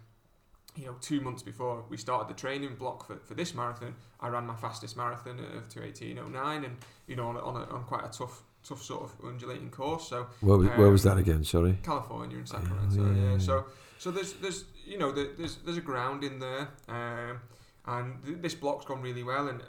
you know, two months before we started the training block for, for this marathon, I ran my fastest marathon of 218.09 and, you know, on, a, on, a, on quite a tough tough sort of undulating course. So where, was, where was um, that again? Sorry. California and Yeah, Sacramento, yeah, yeah. yeah. So so there's there's you know there's there's a ground in there, um, and th- this block's gone really well, and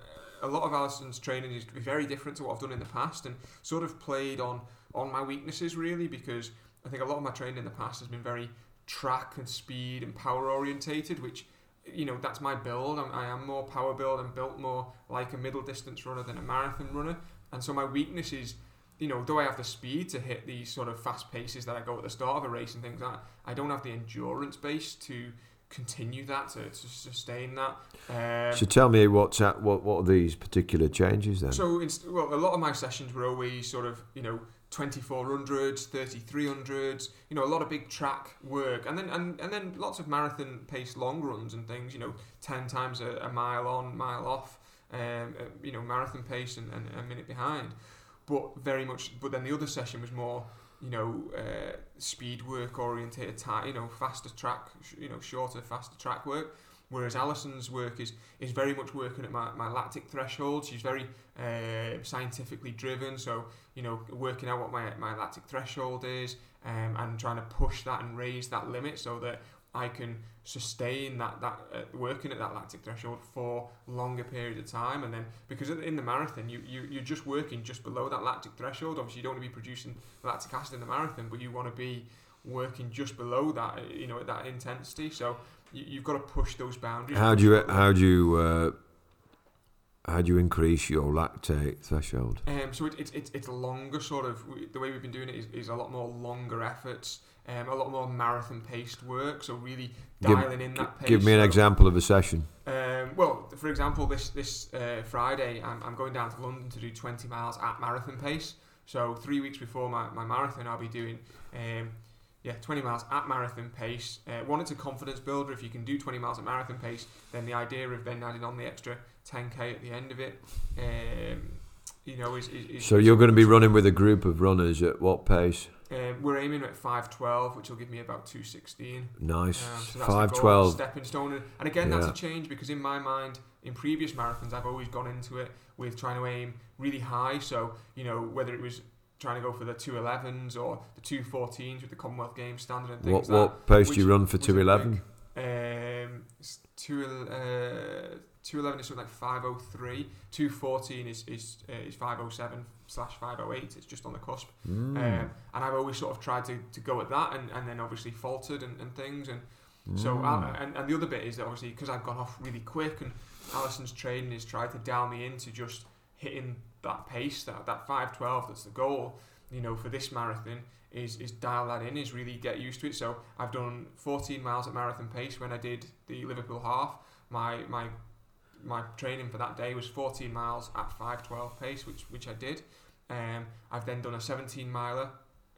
a lot of Alison's training is very different to what I've done in the past, and sort of played on on my weaknesses really because I think a lot of my training in the past has been very track and speed and power orientated, which you know that's my build. I'm, I am more power build. I'm built more like a middle distance runner than a marathon runner, and so my weakness is you know, though I have the speed to hit these sort of fast paces that I go at the start of a race and things like that, I don't have the endurance base to continue that, to, to sustain that. Um, So tell me what's at, what what are these particular changes then? so, inst- well, a lot of my sessions were always sort of, you know, 2400s, 3300s, you know, a lot of big track work, and then and, and then lots of marathon pace long runs and things, you know, 10 times a, a mile on, mile off, um, uh, you know, marathon pace and, and a minute behind. But very much, but then the other session was more, you know, uh, speed work orientated, you know, faster track, you know, shorter, faster track work. Whereas Alison's work is is very much working at my, my lactic threshold. She's very uh, scientifically driven, so you know, working out what my, my lactic threshold is, um, and trying to push that and raise that limit so that I can sustain that that uh, working at that lactic threshold for longer period of time. And then because in the marathon, you you you're just working just below that lactic threshold. Obviously, you don't want to be producing lactic acid in the marathon, but you want to be working just below that, uh, you know, at that intensity. So you, you've got to push those boundaries. how do you how do you uh, how do you increase your lactate threshold? Um, so it, it, it, it's a longer sort of the way we've been doing it is, is a lot more longer efforts, um, a lot more marathon paced work. So really Give- dialing in that pace. Give me an So, example of a session. Um, well, for example, this this uh, Friday, I'm, I'm going down to London to do 20 miles at marathon pace. So three weeks before my, my marathon, I'll be doing um, yeah 20 miles at marathon pace. Uh, one, it's a confidence builder. If you can do 20 miles at marathon pace, then the idea of then adding on the extra 10k at the end of it, um, you know, is, is, is So you're going to be running with a group of runners at what pace? Um, we're aiming at 512, which will give me about 216. Nice, Um, so that's the goal, stepping stone. And- And again, that's a change because in my mind, in previous marathons, I've always gone into it with trying to aim really high. So you know whether it was trying to go for the 211s or the 214s with the Commonwealth Games standard and What things. like what pace do you run for two eleven? Um, s- two uh, 211 is something like 503. 214 is is uh, is 507 slash 508. It's just on the cusp. Mm. Um, and I've always sort of tried to, to go at that, and, and then obviously faltered and, and things. And so, Mm. I, and, and the other bit is that obviously because I've gone off really quick, and Alison's training is tried to dial me into just hitting that pace, that that 512. That's the goal. You know, for this marathon is is dial that in, is really get used to it. So I've done 14 miles at marathon pace when I did the Liverpool half. My my my training for that day was 14 miles at 512 pace, which which I did. Um, I've then done a 17 miler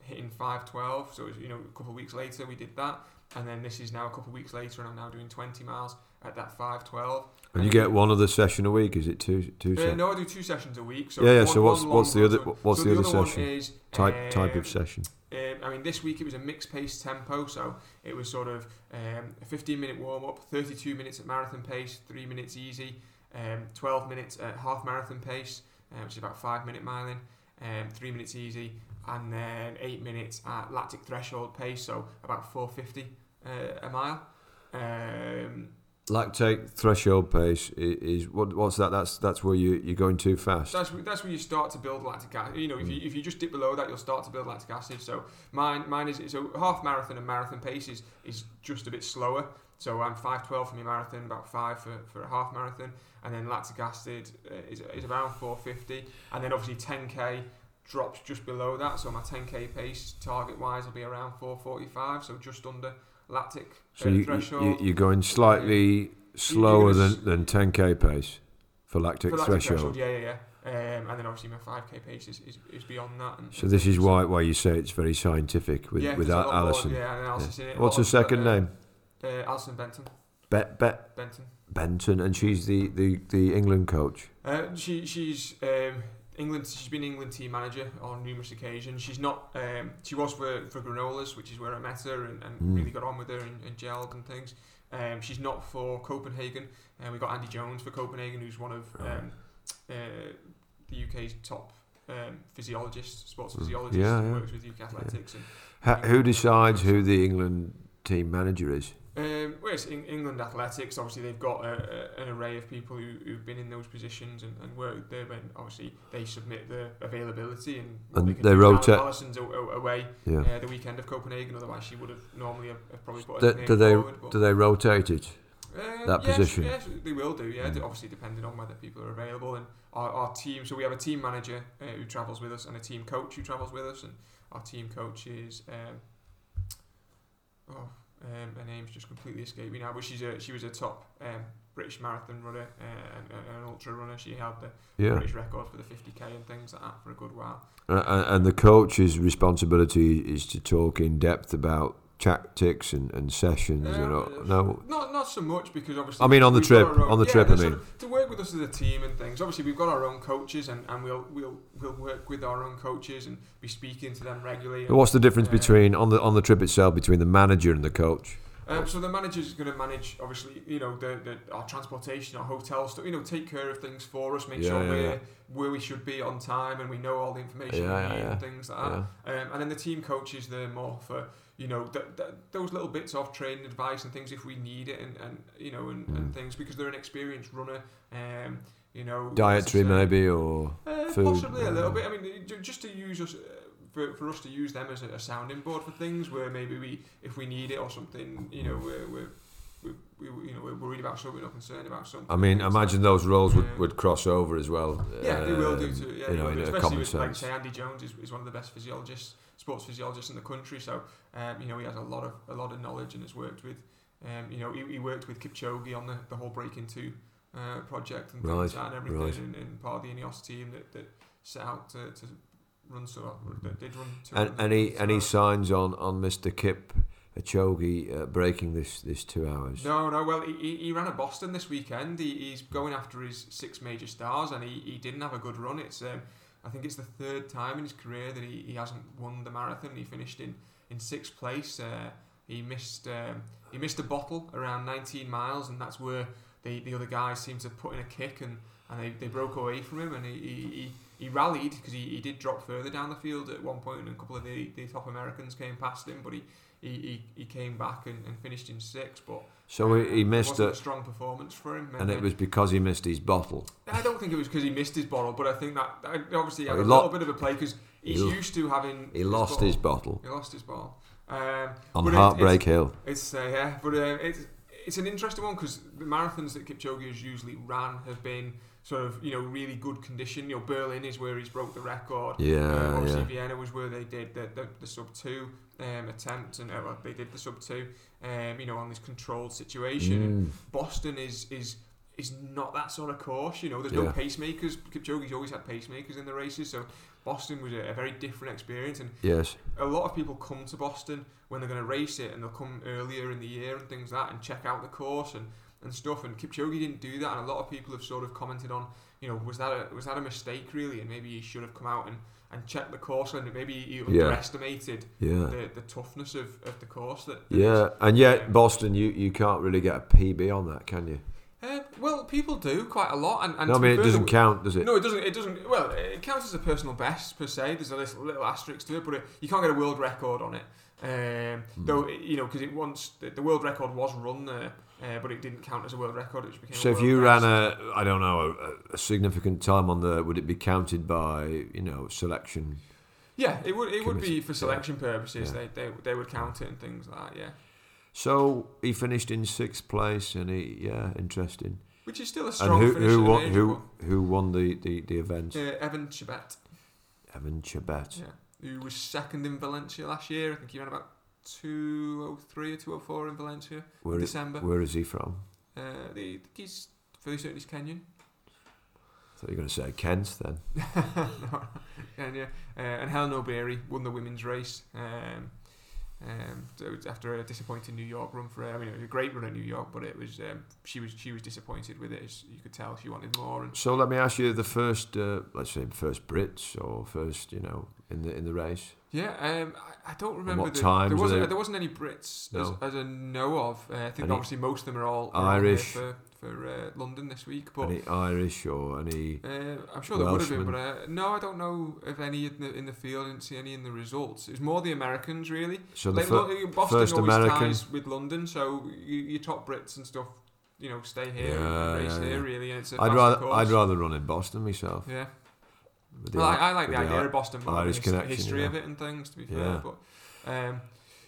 hitting 512. So was, you know, a couple of weeks later we did that, and then this is now a couple of weeks later, and I'm now doing 20 miles at that 512. and you get one other session a week. Is it two two? Uh, sessions? no, I do two sessions a week. So yeah, yeah. one- So what's what's the other what's so the other other session? is, type type um, of session. um, I mean, this week it was a mixed pace tempo, so it was sort of um, a 15 minute warm up, 32 minutes at marathon pace, 3 minutes easy, um, 12 minutes at half marathon pace, uh, which is about 5 minute miling, um, 3 minutes easy, and then 8 minutes at lactic threshold pace, so about 450 uh, a mile. Um, Lactate threshold pace i- is, what what's that? That's that's where you you're going too fast. That's that's where you start to build lactic acid. You know, if you if you just dip below that, you'll start to build lactic acid. So mine mine is so half marathon and marathon pace is, is just a bit slower. So I'm five twelve for my marathon, about five for, for a half marathon, and then lactic acid uh, is is around four fifty, and then obviously ten k drops just below that. So my ten k pace target wise will be around four forty five, so just under lactic So uh, you, threshold. you you're going slightly slower than, than 10k pace for lactic for lactic threshold. threshold, yeah, yeah, yeah. Um, and then obviously my five k pace is, is, is beyond that. And, So this is why why you say it's very scientific with yeah, with there's a Al- lot more, Alison. yeah, in it. What's her second uh, name? Uh, Alison Benton. Bet Bet Benton. Benton, and she's the, the, the England coach. Uh, she she's um, England. She's been England team manager on numerous occasions. She's not. Um, she was for, for Granollers, which is where I met her and, and Mm. really got on with her and, and gelled and things. Um, she's not for Copenhagen. And we got Andy Jones for Copenhagen, who's one of um, uh, the UK's top um, physiologists, sports Mm. physiologists, Yeah, who yeah. works with UK athletics. And, Ha, who decides who the England team manager is? Um, well, it's England Athletics. Obviously, they've got a, a, an array of people who, who've been in those positions and, and worked there. And obviously, they submit the availability and, And they, they rotate- Al- Alison's a- a- away Yeah. uh, the weekend of Copenhagen. Otherwise, she would have normally have, have probably put Do, her do they forward. Do they rotate it? uh, that yes, position? Yes, they will do. Yeah, Mm. obviously depending on whether people are available and our, our team. So we have a team manager uh, who travels with us and a team coach who travels with us, and our team coach is. Um, oh, um, her name's just completely escaped me now, but she's a she was a top um, British marathon runner uh, and, and an ultra runner. She held the Yeah. British record for the 50k and things like that for a good while. And and the coach's responsibility is to talk in depth about tactics and, and sessions and all, Uh, no. Not not so much because obviously. I mean, on the trip- own- on the yeah, trip, I they're sort mean. of- to work with us as a team and things. Obviously, we've got our own coaches, and, and we'll we'll we'll work with our own coaches and be speaking to them regularly. But What's the difference Uh, between on the on the trip itself between the manager and the coach? Um, so the manager is going to manage, obviously, you know, the, the our transportation, our hotel stuff. You know, take care of things for us, make Yeah, sure yeah, we're yeah. where we should be on time, and we know all the information Yeah, we need yeah. and things like that. Um, and then the team coaches, they're more for you know th- th- those little bits of training advice and things if we need it, and, and you know and, and Mm. things because they're an experienced runner. Um, you know, Dietary maybe or uh, food, possibly a little bit. I mean, just to use us. Uh, for, for us to use them as a, a sounding board for things where maybe we, if we need it or something, you know, we're, we're, we we you know, we're worried about something or concerned about something. I mean, imagine those roles would, Yeah. would cross over as well. yeah, they will do um, too. Yeah, you know, in a especially common with, like sense. say, Andy Jones is, is one of the best physiologists, sports physiologists in the country. So, um, you know, he has a lot of a lot of knowledge and has worked with, um, you know, he, he worked with Kipchoge on the, the whole Breaking Two uh, project and things Right, like that and everything, right. and, and part of the Ineos team that, that set out to, to run so that did run. And 200 any meters. any So- signs on, on Mr. Kip Chogi uh, breaking this this two hours? No, no. Well, he, he, he ran at Boston this weekend. He, he's going after his six major stars, and he, he didn't have a good run. It's um, I think it's the third time in his career that he, he hasn't won the marathon. He finished in, in sixth place. Uh, he missed um, he missed a bottle around 19 miles, and that's where the, the other guys seemed to put in a kick, and, and they, they broke away from him, and he, he, he, rallied because he, he did drop further down the field at one point, and a couple of the, the top Americans came past him, but he, he, he, he came back and, and finished in sixth, but So he, he missed it, a strong performance for him. and it was because he missed his bottle. I don't think it was because he missed his bottle, but I think that, that obviously he had a he lo- little bit of a play because he's he used to having. He lost his bottle He lost his bottle Um, on it- Heartbreak Hill. It's uh, yeah, but uh, it's it's an interesting one because the marathons that Kipchoge has usually ran have been sort of you know really good condition. You know, Berlin is where he's broke the record. Yeah, Uh, obviously, yeah. Vienna was where they did the, the, the sub two um, attempt, and uh, they did the sub two. Um, you know, on this controlled situation. Mm. Boston is is is not that sort of course. You know, there's no pacemakers. Kipchoge's always had pacemakers in the races, so Boston was a, a very different experience. And Yes. a lot of people come to Boston when they're going to race it, and they'll come earlier in the year and things like that, and check out the course and, and stuff. And Kipchoge didn't do that, and a lot of people have sort of commented on, you know, was that a was that a mistake really, and maybe he should have come out and, and checked the course, and maybe he underestimated Yeah. the, the toughness of, of the course that. that Yeah, is. and yet Boston, you, you can't really get a PB on that, can you? Uh, well, people do quite a lot, and, and No, I mean it doesn't count, does it? No, it doesn't. It doesn't. Well, it counts as a personal best per se. There's a little, little asterisk to it, but it, you can't get a world record on it. Um, Hmm. Though you know, because it once the, the world record was run there, uh, but it didn't count as a world record. Became. So if you ran a, I don't know, a, a significant time on the, would it be counted by, you know, selection? yeah, it would. It would be for selection purposes. Yeah. They, they they would count it and things like that. Yeah, So he finished in sixth place, and he, yeah, interesting. which is still a And strong who finish. who won, who who won the the, the event? Uh, Evan Chebet, Evan Chebet. yeah, who was second in Valencia last year. I think he ran about two oh three or two oh four in Valencia Where in is, December. where is he from? Uh, the, he's fairly certain he's Kenyan. I thought you were going to say Kent then. no, Kenya. Uh, and Hellen Obiri won the women's race. Um, um, so it was after a disappointing New York run for her. I mean, it was a great run at New York, but it was um, she was she was disappointed with it. As you could tell, she wanted more. And So let me ask you the first, uh, let's say first Brits or first, you know, in the in the race. yeah, um, I, I don't remember what the, times there wasn't there wasn't any Brits No. as, as I know of. Uh, I think Any obviously most of them are all are all here Irish? for for uh, London this week, but. any Irish or any? Uh, I'm sure there would have been, but Welshman? uh, no, I don't know if any in the in the field. I didn't see any in the results. It was more the Americans, really. So the Like, fir- Boston first always American- ties with London, so you, your top Brits and stuff, you know, stay here Yeah, and race yeah, here, yeah. really. And it's I'd rather course. I'd rather run in Boston myself. Yeah, well, I, I like the idea of Boston, more Irish the history yeah. of it and things. To be fair, but um,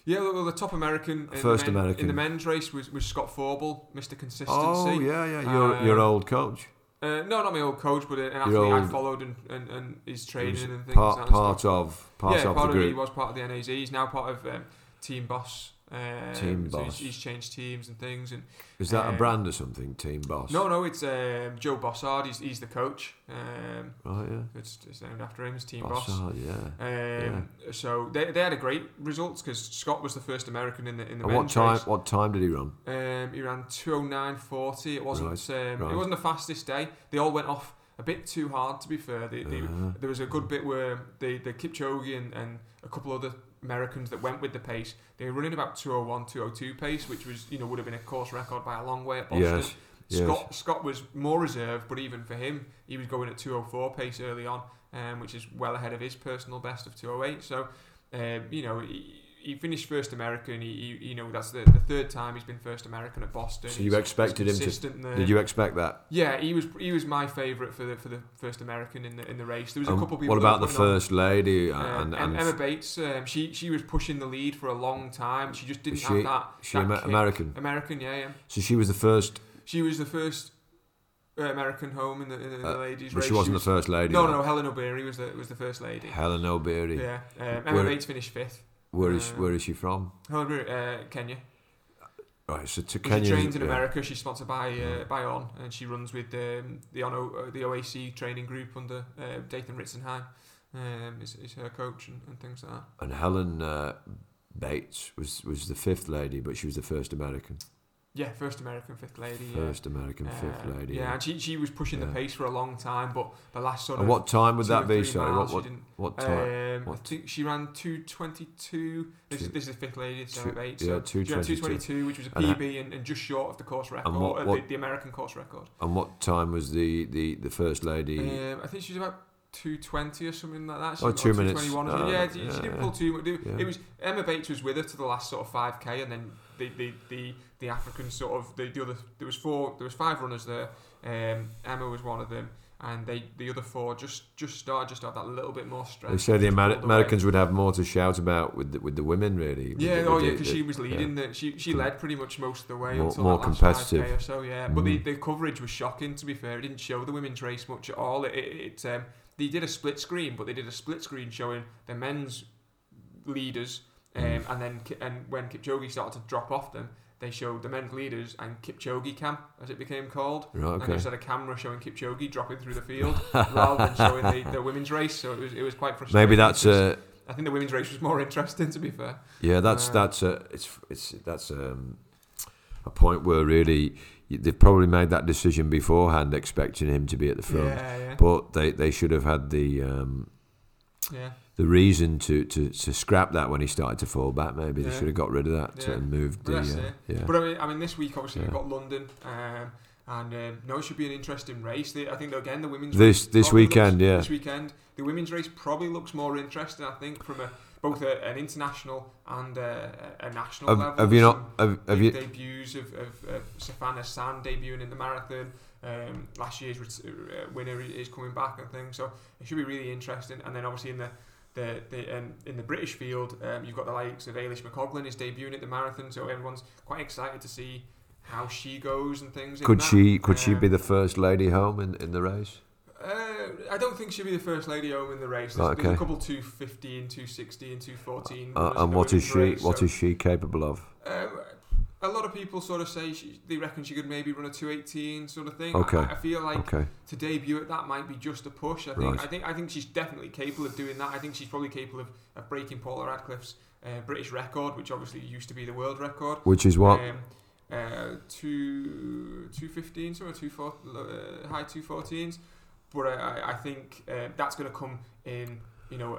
yeah, well, the top American, in First the men, American. in the men's race was, was Scott Fauble, Mr. Consistency. Oh yeah, yeah, your Um, your old coach. Uh, no, not my old coach, but an athlete Your I followed and, and, and his training and things. part part of part yeah, of part the of it. He was part of the NAZ. He's now part of um, Team Boss. Um, Team so Boss. He's, he's changed teams and things. And Is that a um, brand or something? Team Boss. no, no, it's um, Joe Bosshard. He's, he's the coach. Um, Oh yeah. it's, it's named after him. It's Team Boss. Bosshard, yeah. Um, So they, they had a great results because Scott was the first American in the in the And what time? race. What time did he run? Um, he ran 209.40. It wasn't. Right, Um, right. It wasn't the fastest day. They all went off a bit too hard. To be fair, they, they, Uh-huh. there was a good bit where they, the Kipchoge and, and a couple other Americans that went with the pace. They were running about 201, 202 pace, which was you know would have been a course record by a long way at Boston. Yes. Yes. Scott Scott was more reserved, but even for him, he was going at 204 pace early on, um, which is well ahead of his personal best of 208. So, um, you know, he, he finished first American. He, he, you know, that's the, the third time he's been first American at Boston. So you He's- he's expected him to- there. Did you expect that? Yeah, he was he was my favourite for the for the first American in the in the race. There was a Um, couple people. what about the putting on- first lady? um, and, and Emma Bates, um, she she was pushing the lead for a long time. She just didn't Is have she- that. she that Amer-. American. American, yeah, yeah. So she was the first, She was the first uh, American home in the, in the, Uh, ladies' race. she wasn't was, the first lady. No, though. no, Hellen Obiri was the was the first lady. Hellen Obiri. Yeah, um, Emma Where- Bates finished fifth. Where is Uh, where is she from? Obiri, uh, Kenya. Right, so to She Kenya. trains in yeah. America. She's sponsored by uh, Yeah. by On, and she runs with um, the On uh, the OAC training group under uh, Dathan Ritzenheim. Um, is, is her coach and, and things like that. And Helen uh, Bates was was the fifth lady, but she was the first American. Yeah, first American fifth lady. yeah. First American fifth Uh, lady. Yeah, and she, she was pushing the pace for a long time, but the last sort of. And what time would that be? Sorry, what miles, what what time? Um, I think she ran two twenty two. This, this is the fifth lady, it's two- Sarah Bates. yeah, so two she ran two twenty two, which was a PB and, and just short of the course record, what- what- the, the American course record. And what time was the the the first lady? Um, I think she was about two twenty or something like that. She, Oh, two minutes. 221 or Oh, yeah, she, yeah, she didn't yeah. pull too much. It Yeah. it was Emma Bates was with her to the last sort of five k, and then the the the, the African sort of the, the other there was four there was five runners there. Um, Emma was one of them, and they the other four just just started just have that little bit more strength. They said the just Amer- pulled away. Americans would have more to shout about with the, with the women, really. Yeah, the- oh with yeah, because she was leading. The, she she led pretty much most of the way More- until more competitive. Or so. Yeah, but the, Mm. the coverage was shocking. To be fair, it didn't show the women's race much at all. It, it, it um, they did a split screen, but they did a split screen showing the men's leaders, um, Mm. and then and when Kipchoge started to drop off them, they showed the men's leaders and Kipchoge cam, as it became called. Right, And okay. just had a camera showing Kipchoge dropping through the field rather than showing the, the women's race. So it was it was quite frustrating. Maybe that's a I think the women's race was more interesting. To be fair. yeah. That's Uh, that's a it's it's that's um, a point where really they've probably made that decision beforehand, expecting him to be at the front. Yeah, yeah. But they, they should have had the um, Yeah, the reason to, to, to scrap that when he started to fall back. Maybe they should have got rid of that and moved the uh, yeah. but I mean, I mean, this week obviously we've got London, um, and um, no, it should be an interesting race. The- I think again the women's This- race this weekend, looks, yeah. this weekend the women's race probably looks more interesting. I think from a both a, an international and a, a national Have, level. have you not have, have you debuts of, of, of Sifan Hassan debuting in the marathon. Um, last year's uh, winner is coming back and things, so it should be really interesting. And then obviously in the the, the um, in the British field, um, you've got the likes of Eilish McColgan is debuting at the marathon, so everyone's quite excited to see how she goes and things. could she could she Um, be the first lady home in, in the race? Uh, I don't think she'll be the first lady home in the race. There's, Right, there's a couple 215, 260 and 214. Uh, and what is she race, what so- is she capable of? um, a lot of people sort of say she, they reckon she could maybe run a 218 sort of thing. Okay. I, I feel like Okay, to debut at that might be just a push. I think Right. I think I think she's definitely capable of doing that. I think she's probably capable of, of breaking Paula Radcliffe's uh, British record, which obviously used to be the world record. which is what Um, uh, two two fifteen, so two four, uh, high two fourteens. But I, I- think uh, that's going to come in, you know,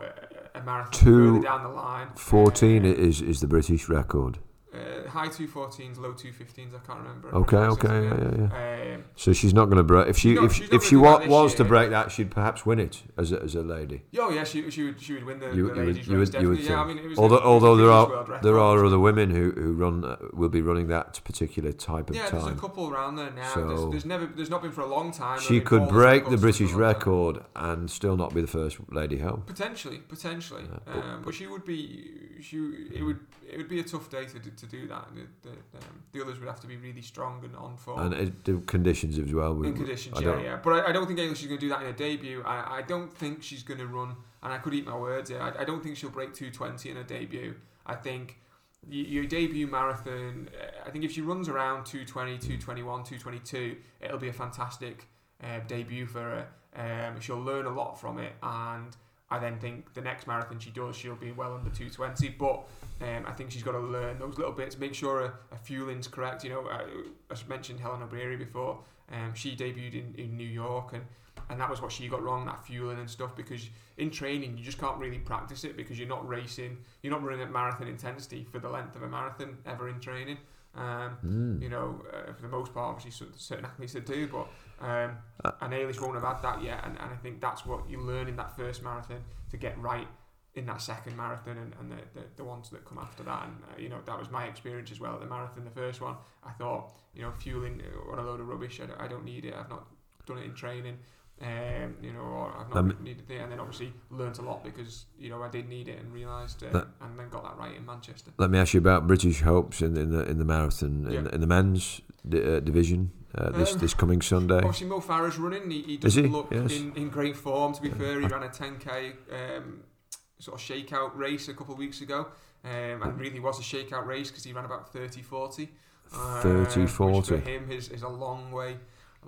a, a marathon Two further down the line. fourteen Uh, is is the British record. Uh, high two fourteens, low two fifteens. I can't remember. Okay, okay, yeah, yeah, yeah. Um, So she's not going to break. If she if she's if she wa- was to break that, she'd perhaps win it as a, as a lady. oh yeah, she, she would she would win the, You- the you would- ladies you would- you would definitely. Yeah, I mean, it was Although was although there are there are other women who who run uh, will be running that particular type of Yeah, there's a couple around there now. So- there's, there's never, there's not been for a long time. She could break the British a record and still not be the first lady home. Potentially, potentially, Yeah, but- um, but she would be. She it would it would be a tough day to to do that. The, the, um, the others would have to be really strong and on form. And it, the conditions as well. we- in conditions, I yeah, yeah. But I, I don't think Eilish is going to do that in a debut. I, I don't think she's going to run, and I could eat my words here. I, I don't think she'll break 220 in a debut. I think your debut marathon, uh, I think if she runs around 220, 221, 222, it'll be a fantastic uh, debut for her. Um, she'll learn a lot from it, and I then think the next marathon she does, she'll be well under 220. But um, I think she's got to learn those little bits, make sure her, her fueling's correct. You know, I, I mentioned Hellen Obiri before. Um, she debuted in, in New York, and, and that was what she got wrong, that fueling and stuff. Because in training, you just can't really practice it because you're not racing, you're not running at marathon intensity for the length of a marathon ever in training. Um, Mm. you know, uh, for the most part, obviously cer- certain athletes that do, but um, Uh, and Eilish won't have had that yet, and, and I think that's what you learn in that first marathon to get right in that second marathon and, and the, the, the ones that come after that. And, uh, you know, that was my experience as well at the marathon. The first one, I thought, you know, fueling on a load of rubbish, I don't, I don't need it. I've not done it in training. Um, you know, or I've not Um, needed it, and then obviously learnt a lot because you know I did need it and realised, uh, and then got that right in Manchester. Let me ask you about British hopes in, in the in the marathon in, Yeah. in the men's di- uh, division uh, this Um, this coming Sunday. Obviously, Mo Farah's running. He, he doesn't he? look Yes. in, in great form. To be Yeah. fair, he ran a 10k um, sort of shakeout race a couple of weeks ago, um, and really was a shakeout race because he ran about 30 40. uh, 30, Which 40. for him is, is a long way.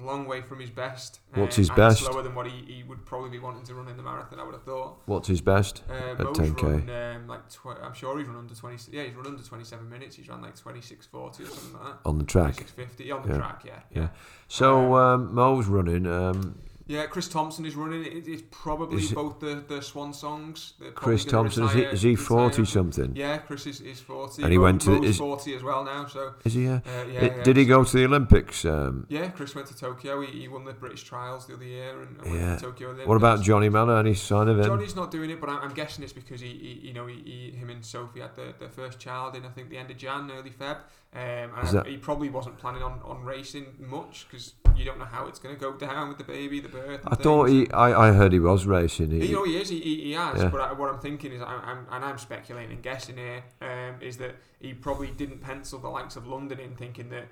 A long way from his best. What's um, his best? Slower than what he, he would probably be wanting to run in the marathon. I would have thought. What's his best? Uh, At 10K. run um, like tw- I'm sure he's run under 20. Yeah, he's run under 27 minutes. He's run like 26 40 or something like that. On the track. 26 50 on the Yeah. track. Yeah, Yeah. yeah. So um, Mo's running. Um, Yeah, Chris Thompson is running. It, it's probably Is both the, the Swan songs. Chris Thompson, is he, is he 40 retire. something? Yeah, Chris is, is 40. And he Mo- went to- Mo's is- 40 as well now, so Is he? Yeah. uh, yeah, It- yeah. Did he go to the Olympics? Um, Yeah, Chris went to Tokyo. He, he won the British trials the other year and, and Yeah. went to Tokyo Olympics. what about Johnny Mellor? Any sign of him? Johnny's not doing it, but I'm, I'm guessing it's because he, he you know, he, him and Sophie had their, their first child in I think the end of Jan, early Feb, um, and that- he probably wasn't planning on, on racing much because you don't know how it's going to go down with the baby, the birth. I thought he. I, I heard he was racing. He, You know he is. He, he, has. Yeah. But I, what I'm thinking is, I'm, I'm and I'm speculating and guessing here, um, is that he probably didn't pencil the likes of London in, thinking that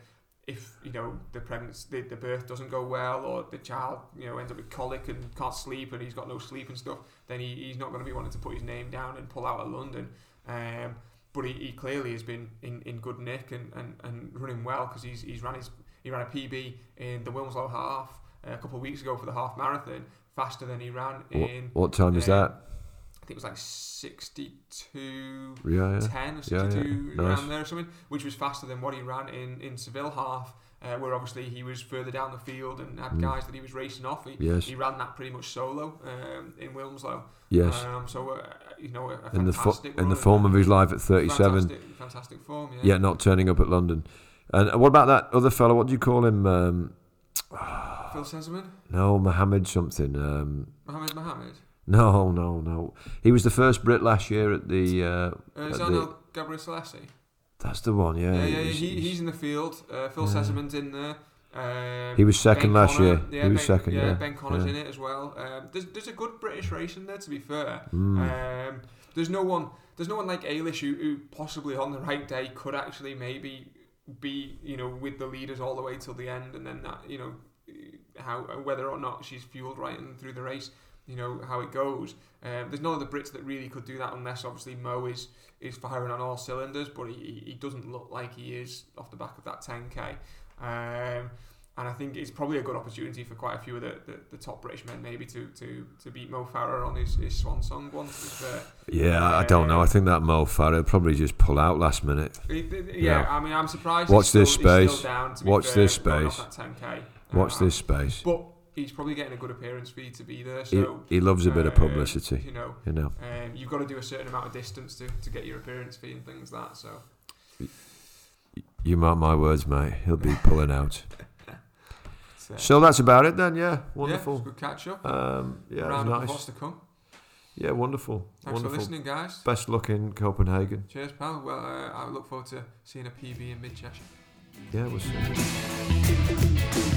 if you know the pregnancy, the, the birth doesn't go well, or the child you know ends up with colic and can't sleep, and he's got no sleep and stuff, then he, he's not going to be wanting to put his name down and pull out of London. Um, but he, he clearly has been in, in good nick and, and, and running well because he's he's ran his he ran a PB in the Wilmslow half uh, a couple of weeks ago for the half marathon, faster than he ran in what time is uh, that? I think it was like 62 Yeah, yeah. 10 or Yeah, yeah. 62 Nice. around there or something, which was faster than what he ran in, in Seville half, uh, where obviously he was further down the field and had Mm. guys that he was racing off. He, Yes, he ran that pretty much solo um, in Wilmslow. yes. Um, so, uh, you know, in the fo- fantastic in the form of his life at 37. Fantastic, fantastic form, yeah. Yet not turning up at London. And what about that other fellow? What do you call him? Um, Phil Sesemann, no, Mohammed something. Um, Mohammed Mohammed, no, no, no. He was the first Brit last year at the. Uh, uh, At the- Zanel Ghebreselassie. That's the one. Yeah, Yeah, yeah, yeah. he's- He, he's- in the field. Uh, Phil Yeah. In there. Um, He was second Ben last Connor, year. Yeah, He was ben, second, yeah, Ben Connor's yeah. in it as well. Um, there's there's a good British race in there. To be fair, Mm. um, there's no one there's no one like Eilish who, who possibly on the right day could actually maybe be you know with the leaders all the way till the end, and then that you know how whether or not she's fueled right and through the race. You know how it goes. Um, there's none of the Brits that really could do that unless obviously Mo is is firing on all cylinders, but he, he- doesn't look like he is off the back of that 10k. Um, and I think it's probably a good opportunity for quite a few of the, the, the top British men maybe to, to, to beat Mo Farah on his, his swan song one. to be fair. yeah, I don't know. I think that Mo Farah will probably just pull out last minute. Yeah, Yeah. I mean, I'm surprised. Watch this still space. down, Watch fair, this space. that 10k. Watch Uh, this space. But he's probably getting a good appearance fee to be there. He, So he loves a bit of uh, publicity, You know, you know. um, you've got to do a certain amount of distance to, to get your appearance fee and things like that. So You mark my words, mate. He'll be pulling out. uh, So that's about it then. Yeah, Yeah, wonderful. a good catch up. Um, yeah, it was nice. to come. Yeah, wonderful. Thanks wonderful. for listening, guys. Best luck in Copenhagen. Cheers, pal. Well, uh, I look forward to seeing a PB in mid Cheshire. Yeah, we'll see.